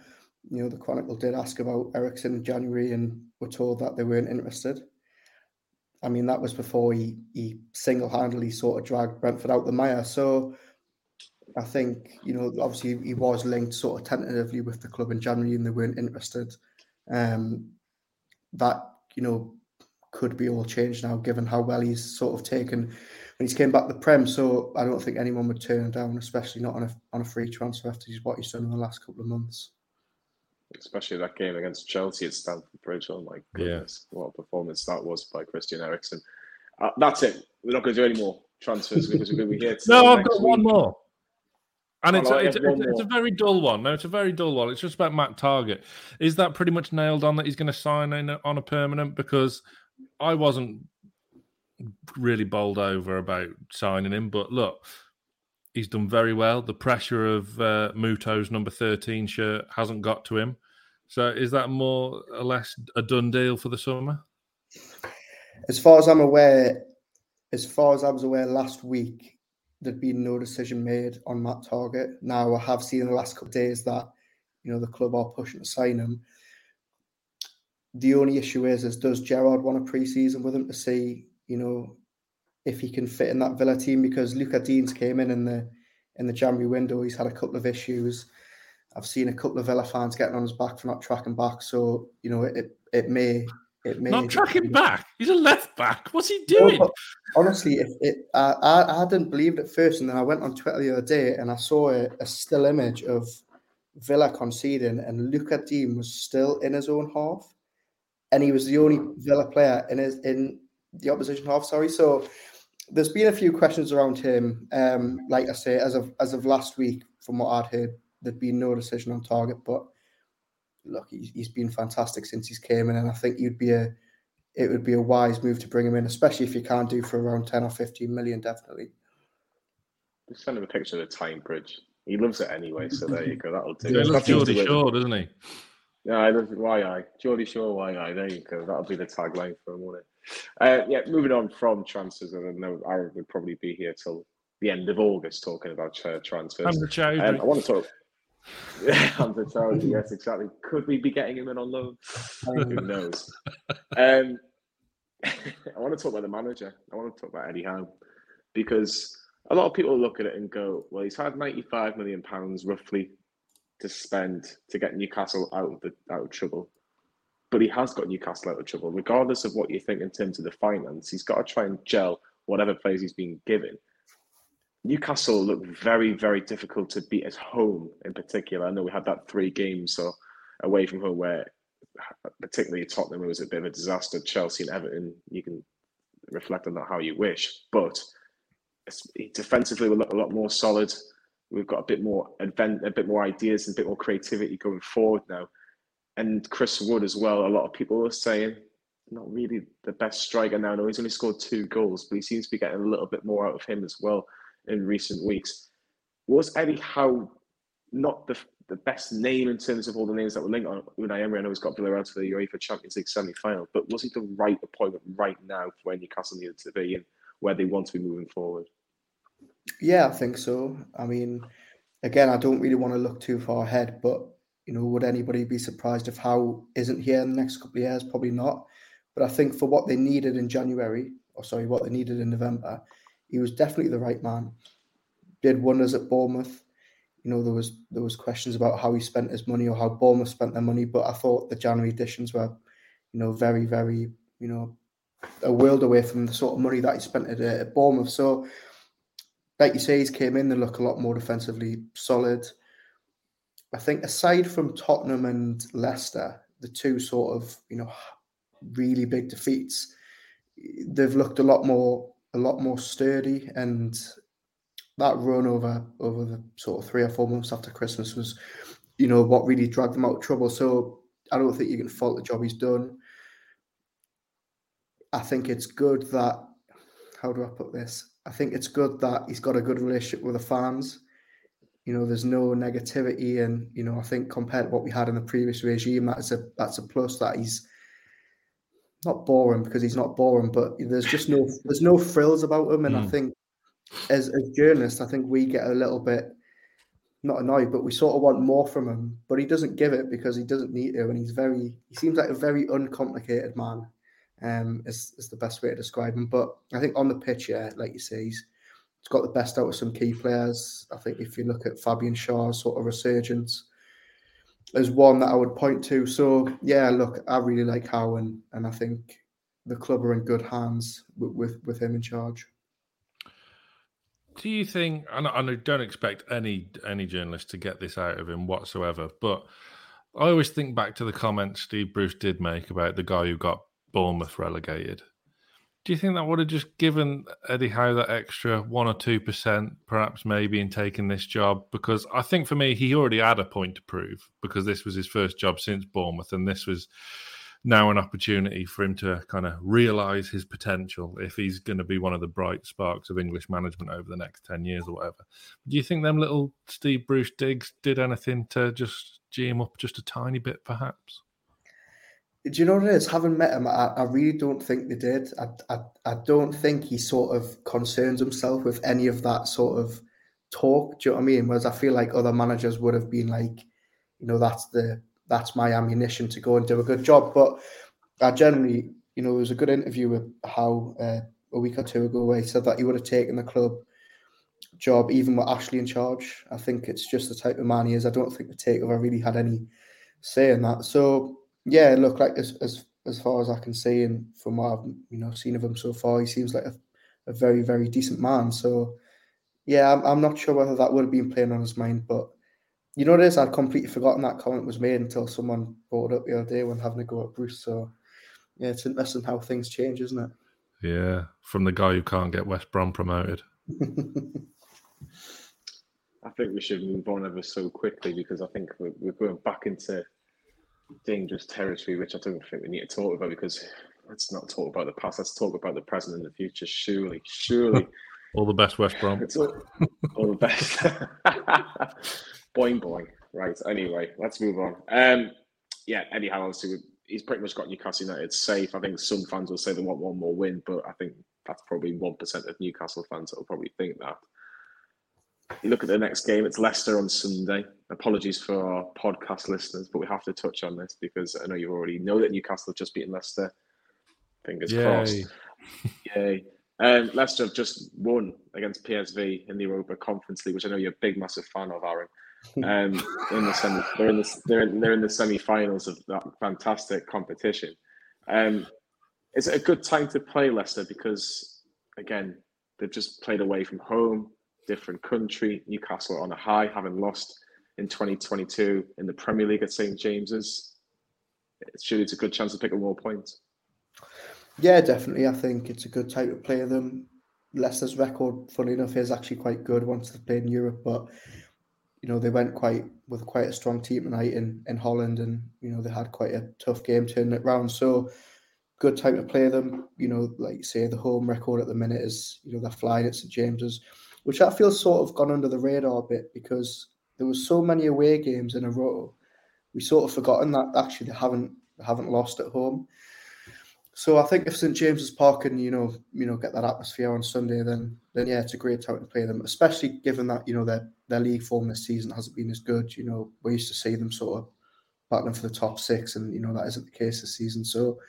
you know the Chronicle did ask about Eriksen in January and were told that they weren't interested. I mean, that was before he, he single handedly sort of dragged Brentford out the mire. So I think, you know, obviously he was linked sort of tentatively with the club in January and they weren't interested. Um, that, you know, could be all changed now given how well he's sort of taken when he's came back the Prem. So I don't think anyone would turn him down, especially not on a, on a free transfer after what he's done in the last couple of months especially that game against Chelsea at Stamford Bridge. Oh my goodness, yeah. what a performance that was by Christian Eriksen. Uh, that's it. We're not going to do any more transfers because we're going to be here. no, I've got week. one more. And it's, a, it's, it's, it's, a very dull one. No, it's a very dull one. It's just about Matt Targett. Is that pretty much nailed on that he's going to sign in on a permanent? Because I wasn't really bowled over about signing him, but look, he's done very well. The pressure of uh, Muto's number 13 shirt hasn't got to him. So is that more or less a done deal for the summer? As far as I'm aware, as far as I was aware last week, there'd been no decision made on Matt Targett. Now I have seen in the last couple of days that you know the club are pushing to sign him. The only issue is, is does Gerard want a pre-season with him to see, you know, if he can fit in that Villa team? Because Lucas Digne came in in the in the January window. He's had a couple of issues. I've seen a couple of Villa fans getting on his back for not tracking back. So you know, it it may it may not tracking back. He's a left back. What's he doing? No, honestly, if it, I, I I didn't believe it at first, and then I went on Twitter the other day and I saw a, a still image of Villa conceding, and Lucas Digne was still in his own half, and he was the only Villa player in his in the opposition half. Sorry, so there's been a few questions around him. Um, like I say, as of as of last week, from what I'd heard, there'd been no decision on Targett, but look, he's, he's been fantastic since he's came in, and I think you'd be a it would be a wise move to bring him in, especially if you can't do for around ten or fifteen million, definitely. Just send him a picture of the Tyne Bridge. He loves it anyway, so there you go. That'll do. He loves Geordie Shore, doesn't he? Yeah, I love why I Geordie Shore, why I. There you go. That'll be the tagline for him, won't it? Uh, yeah, moving on from transfers, and I know Aaron would probably be here till the end of August talking about uh, transfers. Um, I want to talk. Yeah, Hamza Choudhury, yes, exactly. Could we be getting him in on loan? Who knows? Um, I want to talk about the manager. I want to talk about Eddie Howe because a lot of people look at it and go, "Well, he's had ninety-five million pounds roughly to spend to get Newcastle out of the out of trouble." But he has got Newcastle out of trouble, regardless of what you think in terms of the finance. He's got to try and gel whatever players he's been given. Newcastle look very, very difficult to beat at home in particular. I know we had that three games so away from home where particularly Tottenham was a bit of a disaster. Chelsea and Everton, you can reflect on that how you wish. But defensively we look a lot more solid. We've got a bit more advent, a bit more ideas and a bit more creativity going forward now. And Chris Wood as well. A lot of people are saying not really the best striker now. No, he's only scored two goals, but he seems to be getting a little bit more out of him as well in recent weeks. was Eddie Howe not the the best name in terms of all the names that were linked on Unai Emery? I know he's got Villarreal to the UEFA Champions League semi-final, but was he the right appointment right now for where Newcastle needed to be and where they want to be moving forward? Yeah, I think so. I mean, again, I don't really want to look too far ahead, but you know, would anybody be surprised if Howe isn't here in the next couple of years? Probably not. But I think for what they needed in January, or sorry, what they needed in November, he was definitely the right man. Did wonders at Bournemouth. You know, there was there was questions about how he spent his money or how Bournemouth spent their money, but I thought the January additions were, you know, very, very, you know, a world away from the sort of money that he spent at, uh, at Bournemouth. So, like you say, he's came in, they look a lot more defensively solid. I think aside from Tottenham and Leicester, the two sort of, you know, really big defeats, they've looked a lot more a lot more sturdy and that run over over the sort of three or four months after Christmas was, you know, what really dragged them out of trouble. So I don't think you can fault the job he's done. I think it's good that how do I put this? I think it's good that he's got a good relationship with the fans. You know, there's no negativity, and you know, I think compared to what we had in the previous regime, that's a that's a plus that he's not boring because he's not boring, but there's just no there's no frills about him, and mm. I think as as journalists, I think we get a little bit not annoyed, but we sort of want more from him. But he doesn't give it because he doesn't need to, and he's very he seems like a very uncomplicated man. Um, is is the best way to describe him. But I think on the pitch, yeah, like you say, he's, he's got the best out of some key players. I think if you look at Fabian Schär's sort of resurgence, as one that I would point to. So yeah, look, I really like Howe, and, and I think the club are in good hands with, with, with him in charge. Do you think? And I don't expect any any journalist to get this out of him whatsoever, but I always think back to the comments Steve Bruce did make about the guy who got Bournemouth relegated do you think that would have just given Eddie Howe that extra one or two percent, perhaps maybe, in taking this job? Because I think for me, he already had a point to prove because this was his first job since Bournemouth, and this was now an opportunity for him to kind of realise his potential if he's going to be one of the bright sparks of English management over the next 10 years or whatever. Do you think them little Steve Bruce digs did anything to just G him up just a tiny bit, perhaps? Do you know what it is? Having met him, I, I really don't think they did. I, I, I don't think he sort of concerns himself with any of that sort of talk. Do you know what I mean? Whereas I feel like other managers would have been like, you know, that's the that's my ammunition to go and do a good job. But I generally, you know, there was a good interview with Howe uh, a week or two ago where he said that he would have taken the club job even with Ashley in charge. I think it's just the type of man he is. I don't think the takeover really had any say in that. So yeah, look like as as as far as I can see, and from what I've you know seen of him so far, he seems like a, a very very decent man. So yeah, I'm, I'm not sure whether that would have been playing on his mind, but you know what it is, I'd completely forgotten that comment was made until someone brought it up the other day when having a go at Bruce. So yeah, it's interesting how things change, isn't it? Yeah, from the guy who can't get West Brom promoted. I think we should move on ever so quickly because I think we're, we're going back into dangerous territory, which I don't think we need to talk about because let's not talk about the past. Let's talk about the present and the future. Surely, surely. all the best, West Brom. It's all, all the best. boing, boing. Right. Anyway, let's move on. Um, yeah, Eddie Howe, he's pretty much got Newcastle United safe. I think some fans will say they want one more win, but I think that's probably 1% of Newcastle fans that will probably think that. You look at the next game, it's Leicester on Sunday. Apologies for our podcast listeners, but we have to touch on this because I know you already know that Newcastle have just beaten Leicester. Fingers Yay. crossed. Yay. Um, Leicester have just won against PSV in the Europa Conference League, which I know you're a big, massive fan of, Aaron. Um, in the semi, they're in the they're in, they're in the semi-finals of that fantastic competition. Um, is it a good time to play Leicester because again they've just played away from home? different country. Newcastle on a high, having lost in 2022 in the Premier League at St James's. Surely it's a good chance to pick up more points. Yeah, definitely. I think it's a good time to play them. Leicester's record, funny enough, is actually quite good once they've played in Europe, but you know they went quite with quite a strong team tonight in, in Holland, and you know they had quite a tough game turning it round. So good time to play them. You know, like say, the home record at the minute is you know they're flying at St James's which I feel sort of gone under the radar a bit because there was so many away games in a row. We sort of forgotten that actually they haven't they haven't lost at home. So I think if St James's Park can, you know, you know, get that atmosphere on Sunday, then then yeah, it's a great time to play them. Especially given that you know their their league form this season hasn't been as good. You know, we used to see them sort of battling for the top six, and you know that isn't the case this season. So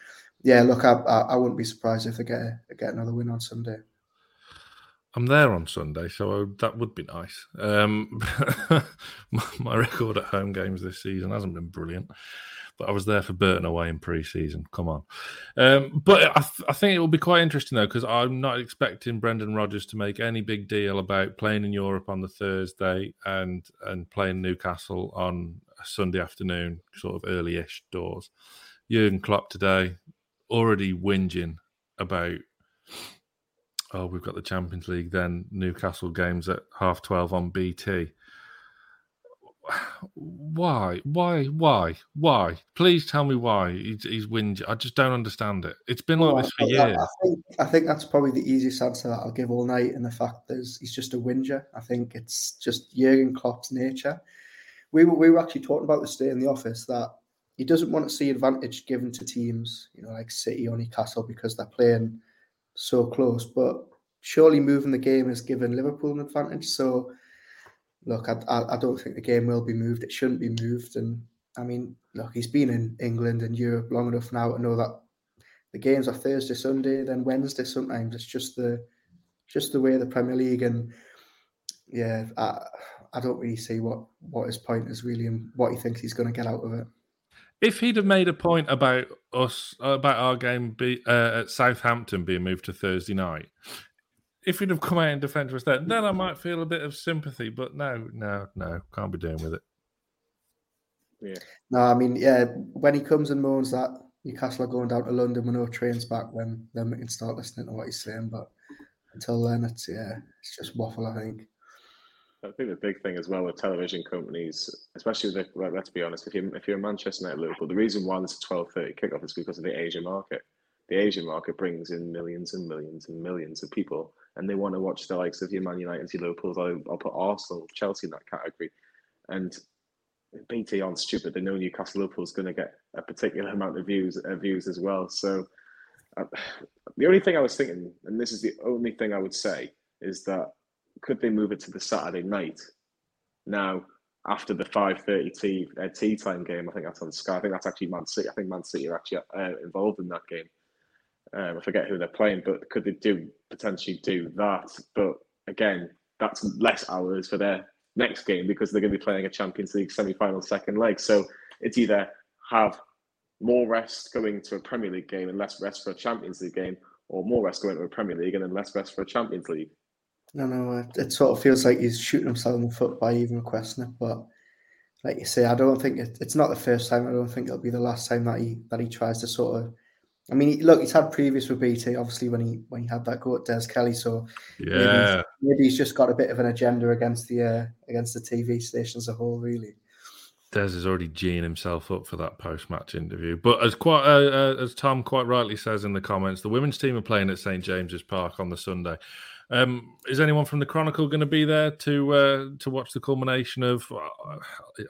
yeah, look, I I, I wouldn't be surprised if they get get another win on Sunday. I'm there on Sunday, so that would be nice. Um, my record at home games this season hasn't been brilliant but I was there for Burton away in pre-season. Come on, um, but I, th- I, think it will be quite interesting though because I'm not expecting Brendan Rodgers to make any big deal about playing in Europe on the Thursday and and playing Newcastle on Sunday afternoon, sort of early-ish doors. Jurgen Klopp today already whinging about. Oh, we've got the Champions League, then Newcastle games at half twelve on BT why, why, why, why? Please tell me why he's, he's. I just don't understand it. It's been like this for years. I think, I think that's probably the easiest answer that I'll give all night. And the fact is, he's just a whinger. I think it's just Jurgen Klopp's nature. We were, we were actually talking about this day in the office that he doesn't want to see advantage given to teams, you know, like City or Newcastle because they're playing so close. But surely moving the game has given Liverpool an advantage. So look, I, I, I don't think the game will be moved. It shouldn't be moved. And I mean, look, he's been in England and Europe long enough now to know that the games are Thursday, Sunday, then Wednesday. Sometimes it's just the just the way the Premier League and yeah, I, I don't really see what what his point is really and what he thinks he's going to get out of it. If he'd have made a point about us about our game be, uh, at Southampton being moved to Thursday night, if he'd have come out in defence with that, then I might feel a bit of sympathy. But no, no, no, can't be doing with it. Yeah. No, I mean, yeah, when he comes and moans that Newcastle are going down to London with no trains back, then then we can start listening to what he's saying. But until then, it's yeah, it's just waffle. I think. I think the big thing as well with television companies, especially with the, let's be honest, if you if you're a Manchester United, Liverpool, the reason why there's a twelve thirty kickoff is because of the Asian market. The Asian market brings in millions and millions and millions of people and they want to watch the likes of your Man United, your Liverpool's. I'll, I'll put Arsenal, Chelsea in that category. And BT aren't stupid. They know Newcastle Liverpool's going to get a particular amount of views uh, views as well. So uh, the only thing I was thinking, and this is the only thing I would say, is that could they move it to the Saturday night? Now, after the 5.30 tea, uh, tea time game, I think that's on Sky. I think that's actually Man City. I think Man City are actually uh, involved in that game. Um, I forget who they're playing, but could they do potentially do that? But again, that's less hours for their next game because they're going to be playing a Champions League semi-final second leg. So it's either have more rest going to a Premier League game and less rest for a Champions League game, or more rest going to a Premier League and then less rest for a Champions League. No, no, it sort of feels like he's shooting himself in the foot by even requesting it. But like you say, I don't think it, it's not the first time. I don't think it'll be the last time that he that he tries to sort of I mean, look, he's had previous with BT, obviously when he when he had that go at Des Kelly. So yeah, maybe, maybe he's just got a bit of an agenda against the uh, against the TV station as a whole, really. Des is already geeing himself up for that post-match interview. But as quite uh, uh, as Tom quite rightly says in the comments, the women's team are playing at St James's Park on the Sunday. Um, is anyone from the Chronicle going to be there to uh, to watch the culmination of? Uh,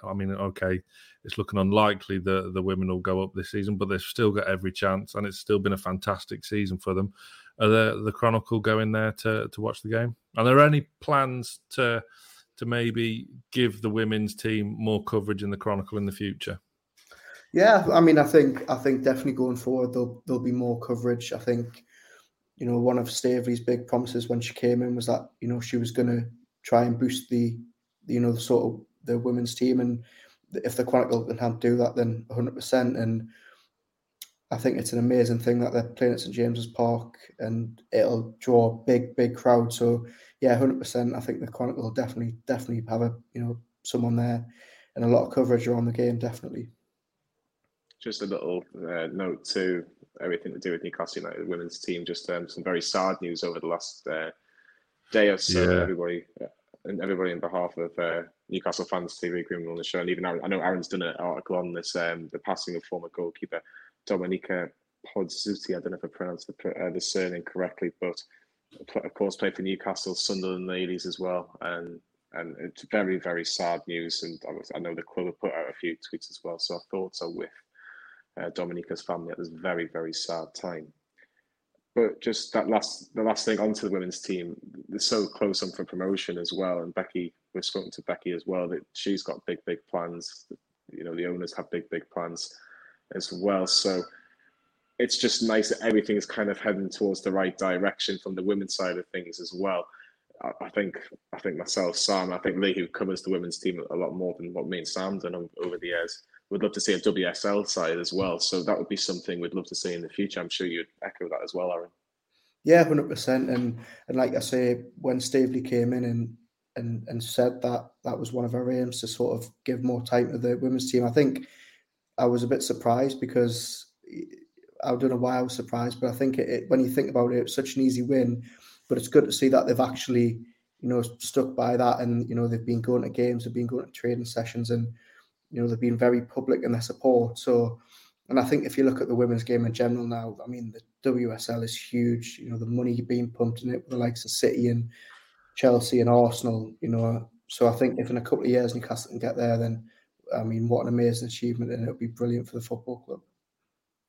I mean, okay, it's looking unlikely that the women will go up this season, but they've still got every chance, and it's still been a fantastic season for them. Are the, the Chronicle going there to, to watch the game? Are there any plans to to maybe give the women's team more coverage in the Chronicle in the future? Yeah, I mean, I think I think definitely going forward there'll there'll be more coverage. I think you know one of Staveley's big promises when she came in was that you know she was going to try and boost the you know the sort of the women's team and if the Chronicle can help do that, then 100%. And I think it's an amazing thing that they're playing at St James's Park and it'll draw a big, big crowd. So yeah, 100%. I think the Chronicle will definitely, definitely have a, you know, someone there and a lot of coverage around the game, definitely. Just a little uh, note to everything to do with Newcastle United women's team. Just um, some very sad news over the last uh, day or so. Yeah. Everybody, uh, and everybody on behalf of uh, Newcastle fans, TV agreement on the show, and even Aaron, I know Aaron's done an article on this, um, the passing of former goalkeeper Dominika Podzuti. I don't know if I pronounced the, uh, the surname correctly, but of course, played for Newcastle, Sunderland ladies as well, and and it's very very sad news. And I, know the club have put out a few tweets as well. So our thoughts are with uh, Dominica's family at this very very sad time. But just that last the last thing onto the women's team, they're so close on for promotion as well. And Becky, we've spoken to Becky as well that she's got big big plans. You know the owners have big big plans as well. So it's just nice that everything is kind of heading towards the right direction from the women's side of things as well. I, think I think myself, Sam, I think Lee, who covers the women's team a lot more than what me and Sam done over the years, would love to see a WSL side as well. So that would be something we'd love to see in the future. I'm sure you'd echo that as well, Aaron. Yeah, hundred percent. And and like I say, when Staveley came in and and and said that that was one of our aims to sort of give more time to the women's team, I think I was a bit surprised because I don't know why I was surprised, but I think it, it, when you think about it, it's such an easy win. But it's good to see that they've actually, you know, stuck by that, and you know they've been going to games, they've been going to training sessions, and you know they've been very public in their support. So, and I think if you look at the women's game in general now, I mean the WSL is huge. You know the money being pumped in it with the likes of City and Chelsea and Arsenal. You know, so I think if in a couple of years Newcastle can get there, then I mean what an amazing achievement, and it'll be brilliant for the football club.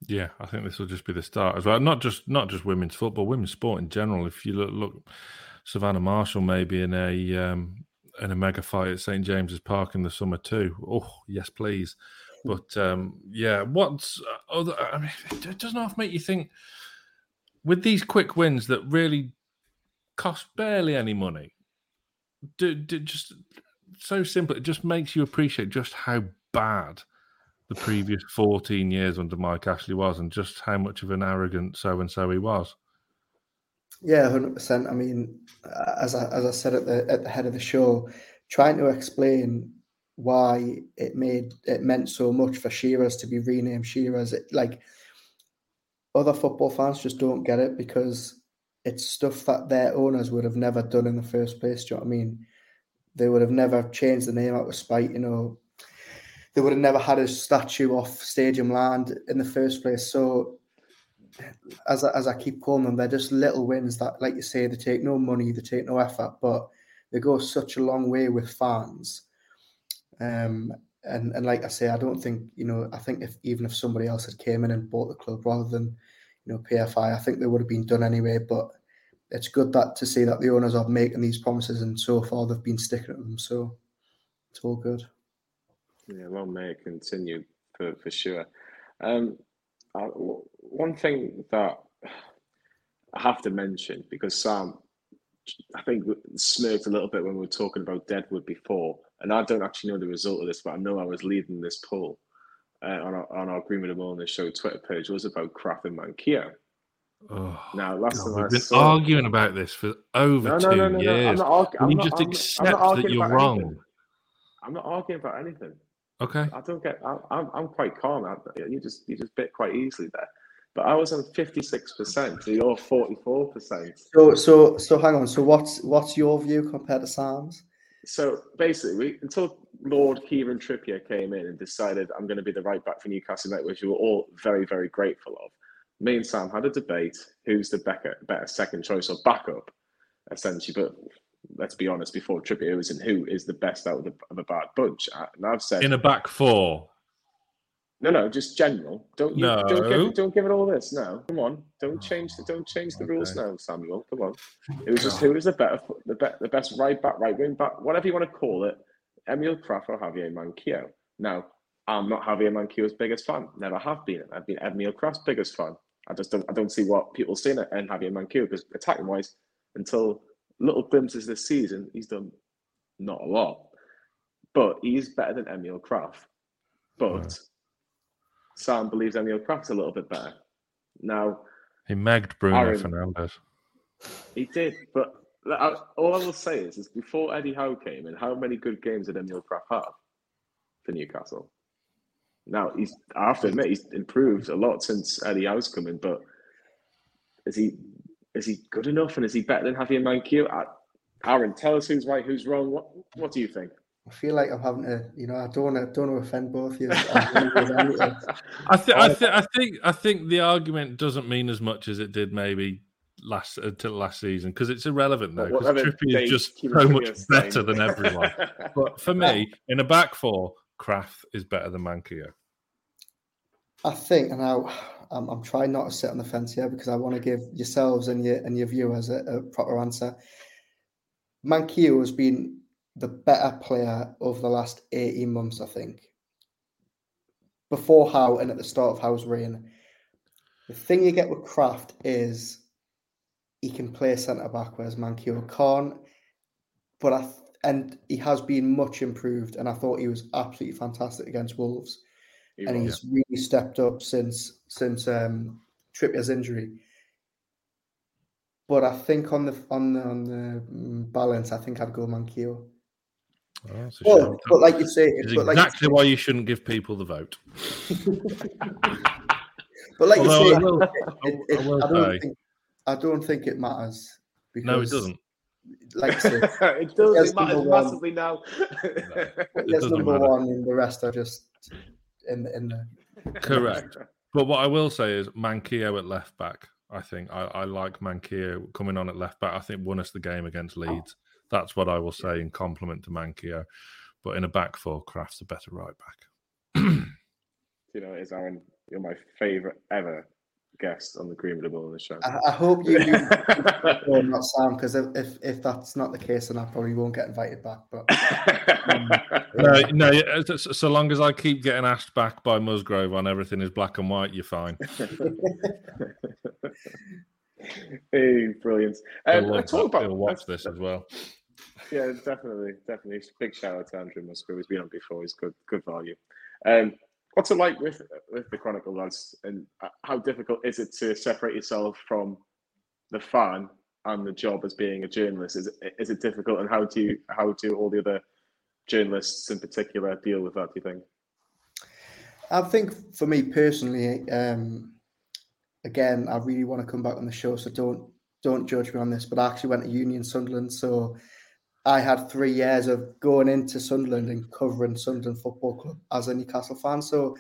Yeah, I think this will just be the start as well. Not just not just women's football, women's sport in general. If you look, look Savannah Marshall maybe in a um, in a mega fight at St James's Park in the summer too. Oh yes, please. But um, yeah, what's uh, other? I mean, it doesn't half make you think with these quick wins that really cost barely any money. Do, do just so simple. It just makes you appreciate just how bad the previous 14 years under Mike Ashley was and just how much of an arrogant so and so he was. Yeah, 100%. I mean, as I, as I said at the at the head of the show, trying to explain why it made it meant so much for Shearers to be renamed Shearers, it, like other football fans just don't get it because it's stuff that their owners would have never done in the first place. Do you know what I mean? They would have never changed the name out of spite, you know, they would have never had a statue off Stadium Land in the first place. So, as I, as I keep calling them, they're just little wins that, like you say, they take no money, they take no effort, but they go such a long way with fans. Um, and and like I say, I don't think you know. I think if even if somebody else had came in and bought the club rather than you know PFI, I think they would have been done anyway. But it's good that to see that the owners are making these promises, and so far they've been sticking to them. So it's all good. Yeah, long may it continue for, for sure. Um, uh, one thing that I have to mention because Sam, I think smirked a little bit when we were talking about Deadwood before, and I don't actually know the result of this, but I know I was leading this poll uh, on our on our the the Show Twitter page was about Krafth and Manquillo. Oh, now, last God, time we've I been saw, arguing about this for over no, no, two no, no, years. No, I'm not argu- you just I'm accept not, that you're wrong. Anything. I'm not arguing about anything. Okay. I don't get. I, I'm I'm quite calm. You just you just bit quite easily there. But I was on fifty six percent. So you're forty four percent. So so so hang on. So what's what's your view compared to Sam's? So basically, we, until Lord Kieran Trippier came in and decided I'm going to be the right back for Newcastle United, which we were all very very grateful of. Me and Sam had a debate: who's the better better second choice or backup, essentially. But let's be honest, before Trippier was in who is the best out of, the, of a bad bunch. Uh, and I've said in a back four. No, no, just general. Don't you, no. don't give don't give it all this. No, come on, don't change the don't change the okay. rules now, Samuel. Come on. It was just who is the better the be, the best right back, right wing back, whatever you want to call it. Emil Krafth or Javier Manquillo. Now, I'm not Javier Manquillo's biggest fan. Never have been. I've been Emil Krafth's biggest fan. I just don't I don't see what people see in it and Javier Manquillo because attacking wise, until little glimpses this season, he's done not a lot, but he's better than Emil Krafth. But Sam believes Emil Krafth's a little bit better. Now, he megged Bruno Aaron, Fernandes. He did, but all I will say is, is before Eddie Howe came in, how many good games did Emil Krafth have for Newcastle? Now he's, I have to admit, he's improved a lot since Eddie Howe's coming, but is he is he good enough and is he better than Javier Manquillo? Aaron, tell us who's right, who's wrong. What what do you think? I feel like I'm having to, you know, I don't want to, don't want to offend both of you. I think, I think, I think, I think the argument doesn't mean as much as it did maybe last uh, until last season because it's irrelevant now because whatever Trippier is just so much better than everyone. but for me, in a back four, Krafth is better than Manquillo. I think, and I, I'm, I'm trying not to sit on the fence here because I want to give yourselves and your and your viewers a, a proper answer. Manquillo has been the better player over the last 18 months, I think. Before Howe and at the start of Howe's reign. The thing you get with Krafth is he can play centre back, whereas Manquillo can't. But I th- and he has been much improved, and I thought he was absolutely fantastic against Wolves He and was. he's really stepped up since since um, Trippier's injury. But I think on the on the, on the mm, balance, I think I'd go Manquillo. Oh, that's Well, but like you say, It's but like, you exactly say- why you shouldn't give people the vote. but like you Although say, I will- it, it, I I don't say- think I don't think it matters. Because, No, it doesn't. Like say, it does. Yes, It matters number one. massively now. It doesn't number matter. one, and the rest are just in the in the. Correct. But what I will say is Manquillo at left back. I think I, I like Manquillo coming on at left back. I think won us the game against oh. Leeds. That's what I will say in compliment to Manquillo. But in a back four, Krafth's a better right back. you know, is Aaron, you're my favourite ever guest on the Green with the Bull on the show. I, I hope you. you or not Sam, because if, if if that's not the case, then I probably won't get invited back. But No, no. So, so long as I keep getting asked back by Musgrove on everything is black and white, you're fine. hey, brilliant. Um, I love talk that. about He'll watch this as well. Yeah, definitely, definitely. Big shout out to Andrew Musgrove. He's been on before. He's good, good value. Um, what's it like with with the Chronicle lads, and uh, how difficult is it to separate yourself from the fan and the job as being a journalist? Is it is it difficult, and how do you how do all the other journalists in particular deal with that? Do you think? I think for me personally, um, again, I really want to come back on the show, so don't don't judge me on this. But I actually went to Union Sunderland, so I had three years of going into Sunderland and covering Sunderland Football Club as a Newcastle fan. So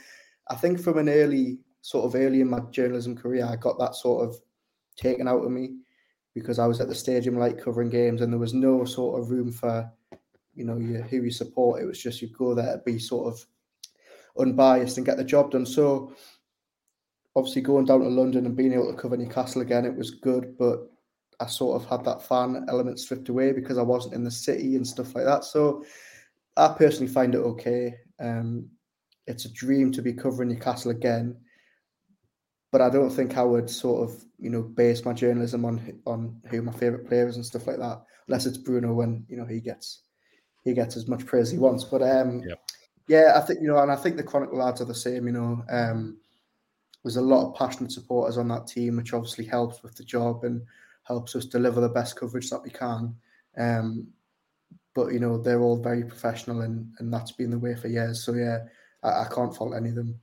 I think from an early sort of early in my journalism career, I got that sort of taken out of me because I was at the stadium like covering games, and there was no sort of room for you know who you support. It was just you go there be sort of unbiased and get the job done. So obviously going down to London and being able to cover Newcastle again, it was good, but I sort of had that fan element stripped away because I wasn't in the city and stuff like that. So I personally find it okay. Um, it's a dream to be covering Newcastle again, but I don't think I would sort of you know base my journalism on on who my favorite players and stuff like that, unless it's Bruno when you know he gets he gets as much praise he wants. But um, Yep. yeah, I think you know, and I think the Chronicle lads are the same. You know, um, there's a lot of passionate supporters on that team, which obviously helps with the job and helps us deliver the best coverage that we can. Um, but you know, they're all very professional, and and that's been the way for years. So yeah, I, I can't fault any of them.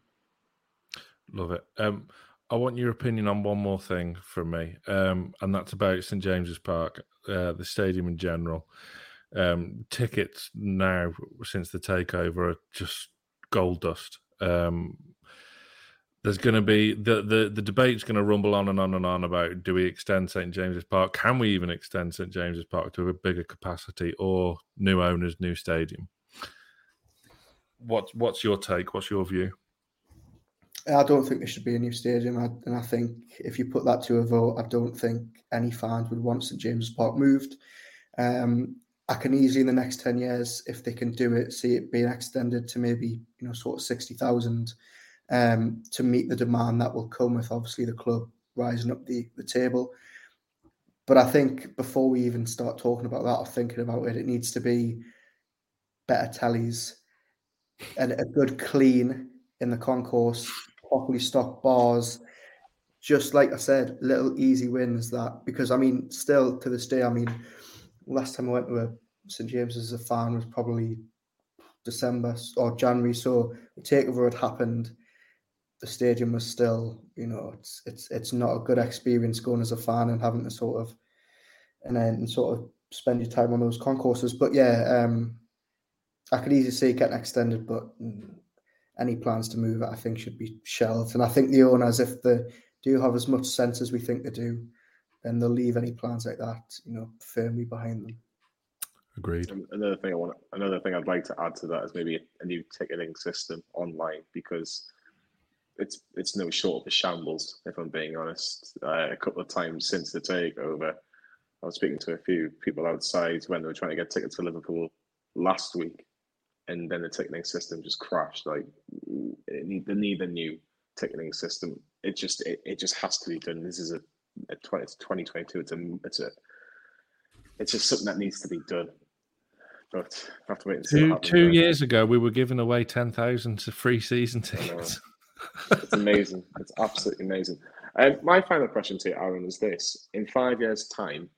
Love it. Um, I want your opinion on one more thing from me, um, and that's about St James's Park, uh, the stadium in general. Um, tickets now, since the takeover, are just gold dust. Um, there's going to be the, the the debate's going to rumble on and on and on about do we extend St James's Park? Can we even extend St James's Park to a bigger capacity or new owners, new stadium? What's what's your take? What's your view? I don't think there should be a new stadium, I, and I think if you put that to a vote, I don't think any fans would want St James's Park moved. Um, I can easily, in the next ten years, if they can do it, see it being extended to maybe you know sort of sixty thousand um, to meet the demand that will come with obviously the club rising up the the table. But I think before we even start talking about that or thinking about it, it needs to be better tellies and a good clean in the concourse, properly stocked bars. Just like I said, little easy wins that because I mean, still to this day, I mean, last time I went to a St James's as a fan was probably December or January. So the takeover had happened. The stadium was still, you know, it's it's it's not a good experience going as a fan and having to sort of and then sort of spend your time on those concourses. But yeah, um, I could easily see it getting extended, but any plans to move it, I think, should be shelved. And I think the owners, if they do have as much sense as we think they do, then they'll leave any plans like that, you know, firmly behind them. Agreed. Another thing I want, another thing I'd like to add to that is maybe a new ticketing system online because it's it's no short of a shambles. If I'm being honest, uh, a couple of times since the takeover, I was speaking to a few people outside when they were trying to get tickets for Liverpool last week, and then the ticketing system just crashed. Like it need, they need a new ticketing system. It just it, it just has to be done. This is a, a 20, it's 2022. It's a it's a it's just something that needs to be done. But I have to wait and see. Two two years ago, we were giving away ten thousand free season tickets. It's amazing. It's absolutely amazing. Um, my final question to you, Aaron, is this: In five years' time,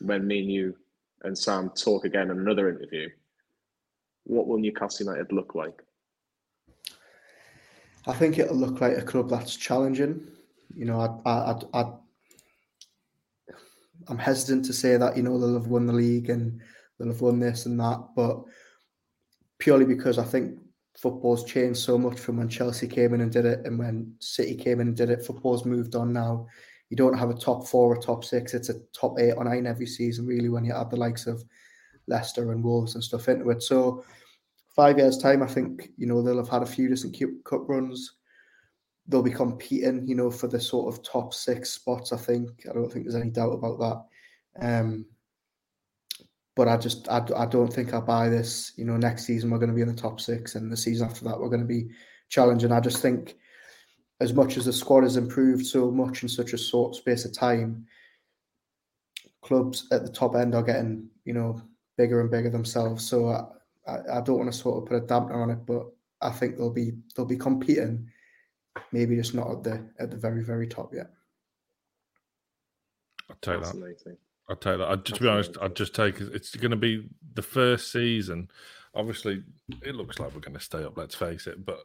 when me and you and Sam talk again in another interview, what will Newcastle United look like? I think it'll look like a club that's challenging. You know, I, I, I, I I'm hesitant to say that you know they'll have won the league and they'll have won this and that, but purely because I think football's changed so much from when Chelsea came in and did it and when City came in and did it. Football's moved on now. You don't have a top four or top six. It's a top eight or nine every season, really, when you add the likes of Leicester and Wolves and stuff into it. So five years' time, I think, you know, they'll have had a few decent cup runs. They'll be competing, you know, for the sort of top six spots, I think. I don't think there's any doubt about that. Um, but I just I, I don't think I'll buy this. You know, next season we're going to be in the top six, and the season after that we're going to be challenging. I just think, as much as the squad has improved so much in such a short space of time, clubs at the top end are getting you know bigger and bigger themselves. So I, I, I don't want to sort of put a dampener on it, but I think they'll be they'll be competing, maybe just not at the at the very very top yet. I'll take that. I'd take that. I'd, to be honest, I'd just take it's going to be the first season. Obviously, it looks like we're going to stay up. Let's face it. But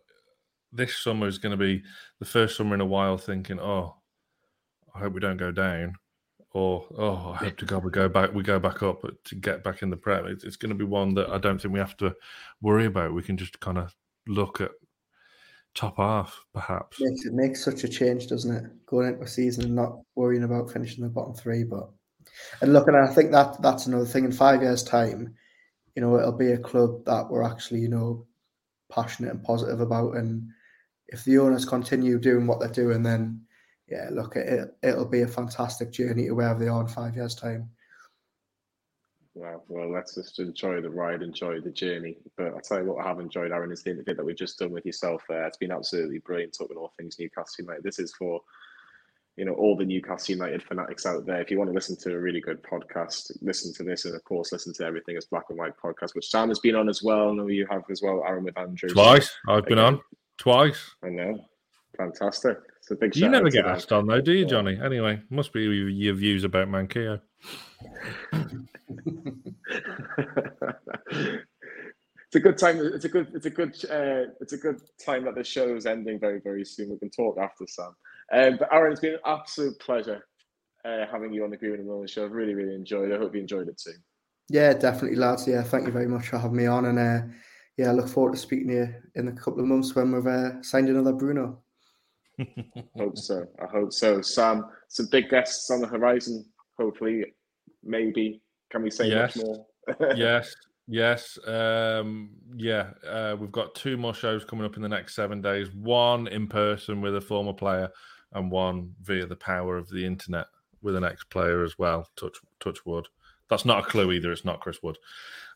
this summer is going to be the first summer in a while. Thinking, oh, I hope we don't go down, or oh, I hope to God we go back. We go back up to get back in the Prem. It's, it's going to be one that I don't think we have to worry about. We can just kind of look at top half, perhaps. Makes, it makes such a change, doesn't it? Going into a season and not worrying about finishing the bottom three, but and look, and I think that that's another thing. In five years' time, you know, it'll be a club that we're actually, you know, passionate and positive about. And if the owners continue doing what they're doing, then yeah, look, it it'll be a fantastic journey to wherever they are in five years' time. Wow. Well, let's just enjoy the ride, enjoy the journey. But I'll tell you what, I have enjoyed, Aaron, is the interview that we've just done with yourself there. It's been absolutely brilliant talking all things Newcastle United. This is for you know all the Newcastle United fanatics out there. If you want to listen to a really good podcast, listen to this, and of course, listen to everything as Black and White podcast, which Sam has been on as well. I know you have as well, Aaron with Andrew. Twice, I've been on twice. I know, fantastic. It's a big. You never get asked on though, do you, Jonny? Anyway, must be your views about Manquillo. it's a good time. It's a good. It's a good. Uh, it's a good time that the show is ending very, very soon. We can talk after Sam. Um, but Aaron, it's been an absolute pleasure uh, having you on the Green and Rolling show. I've really, really enjoyed it. I hope you enjoyed it too. Yeah, definitely, lads. Yeah, thank you very much for having me on. And uh, yeah, I look forward to speaking to you in a couple of months when we've uh, signed another Bruno. hope so. I hope so. Sam, some big guests on the horizon. Hopefully, maybe. Can we say yes. much more? yes. Yes, um, yeah, uh, we've got two more shows coming up in the next seven days. One in person with a former player, and one via the power of the internet with an ex-player as well. Touch touch wood. That's not a clue either. It's not Chris Wood,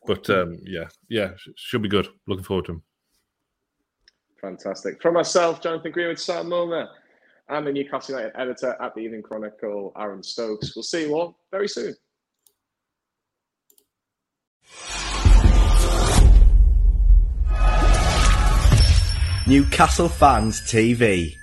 but um, yeah, yeah, should be good. Looking forward to him. Fantastic. From myself, Jonathan Greenwood, Sam Mulliner, and the Newcastle United editor at the Evening Chronicle, Aaron Stokes. We'll see you all very soon. Newcastle Fans TV.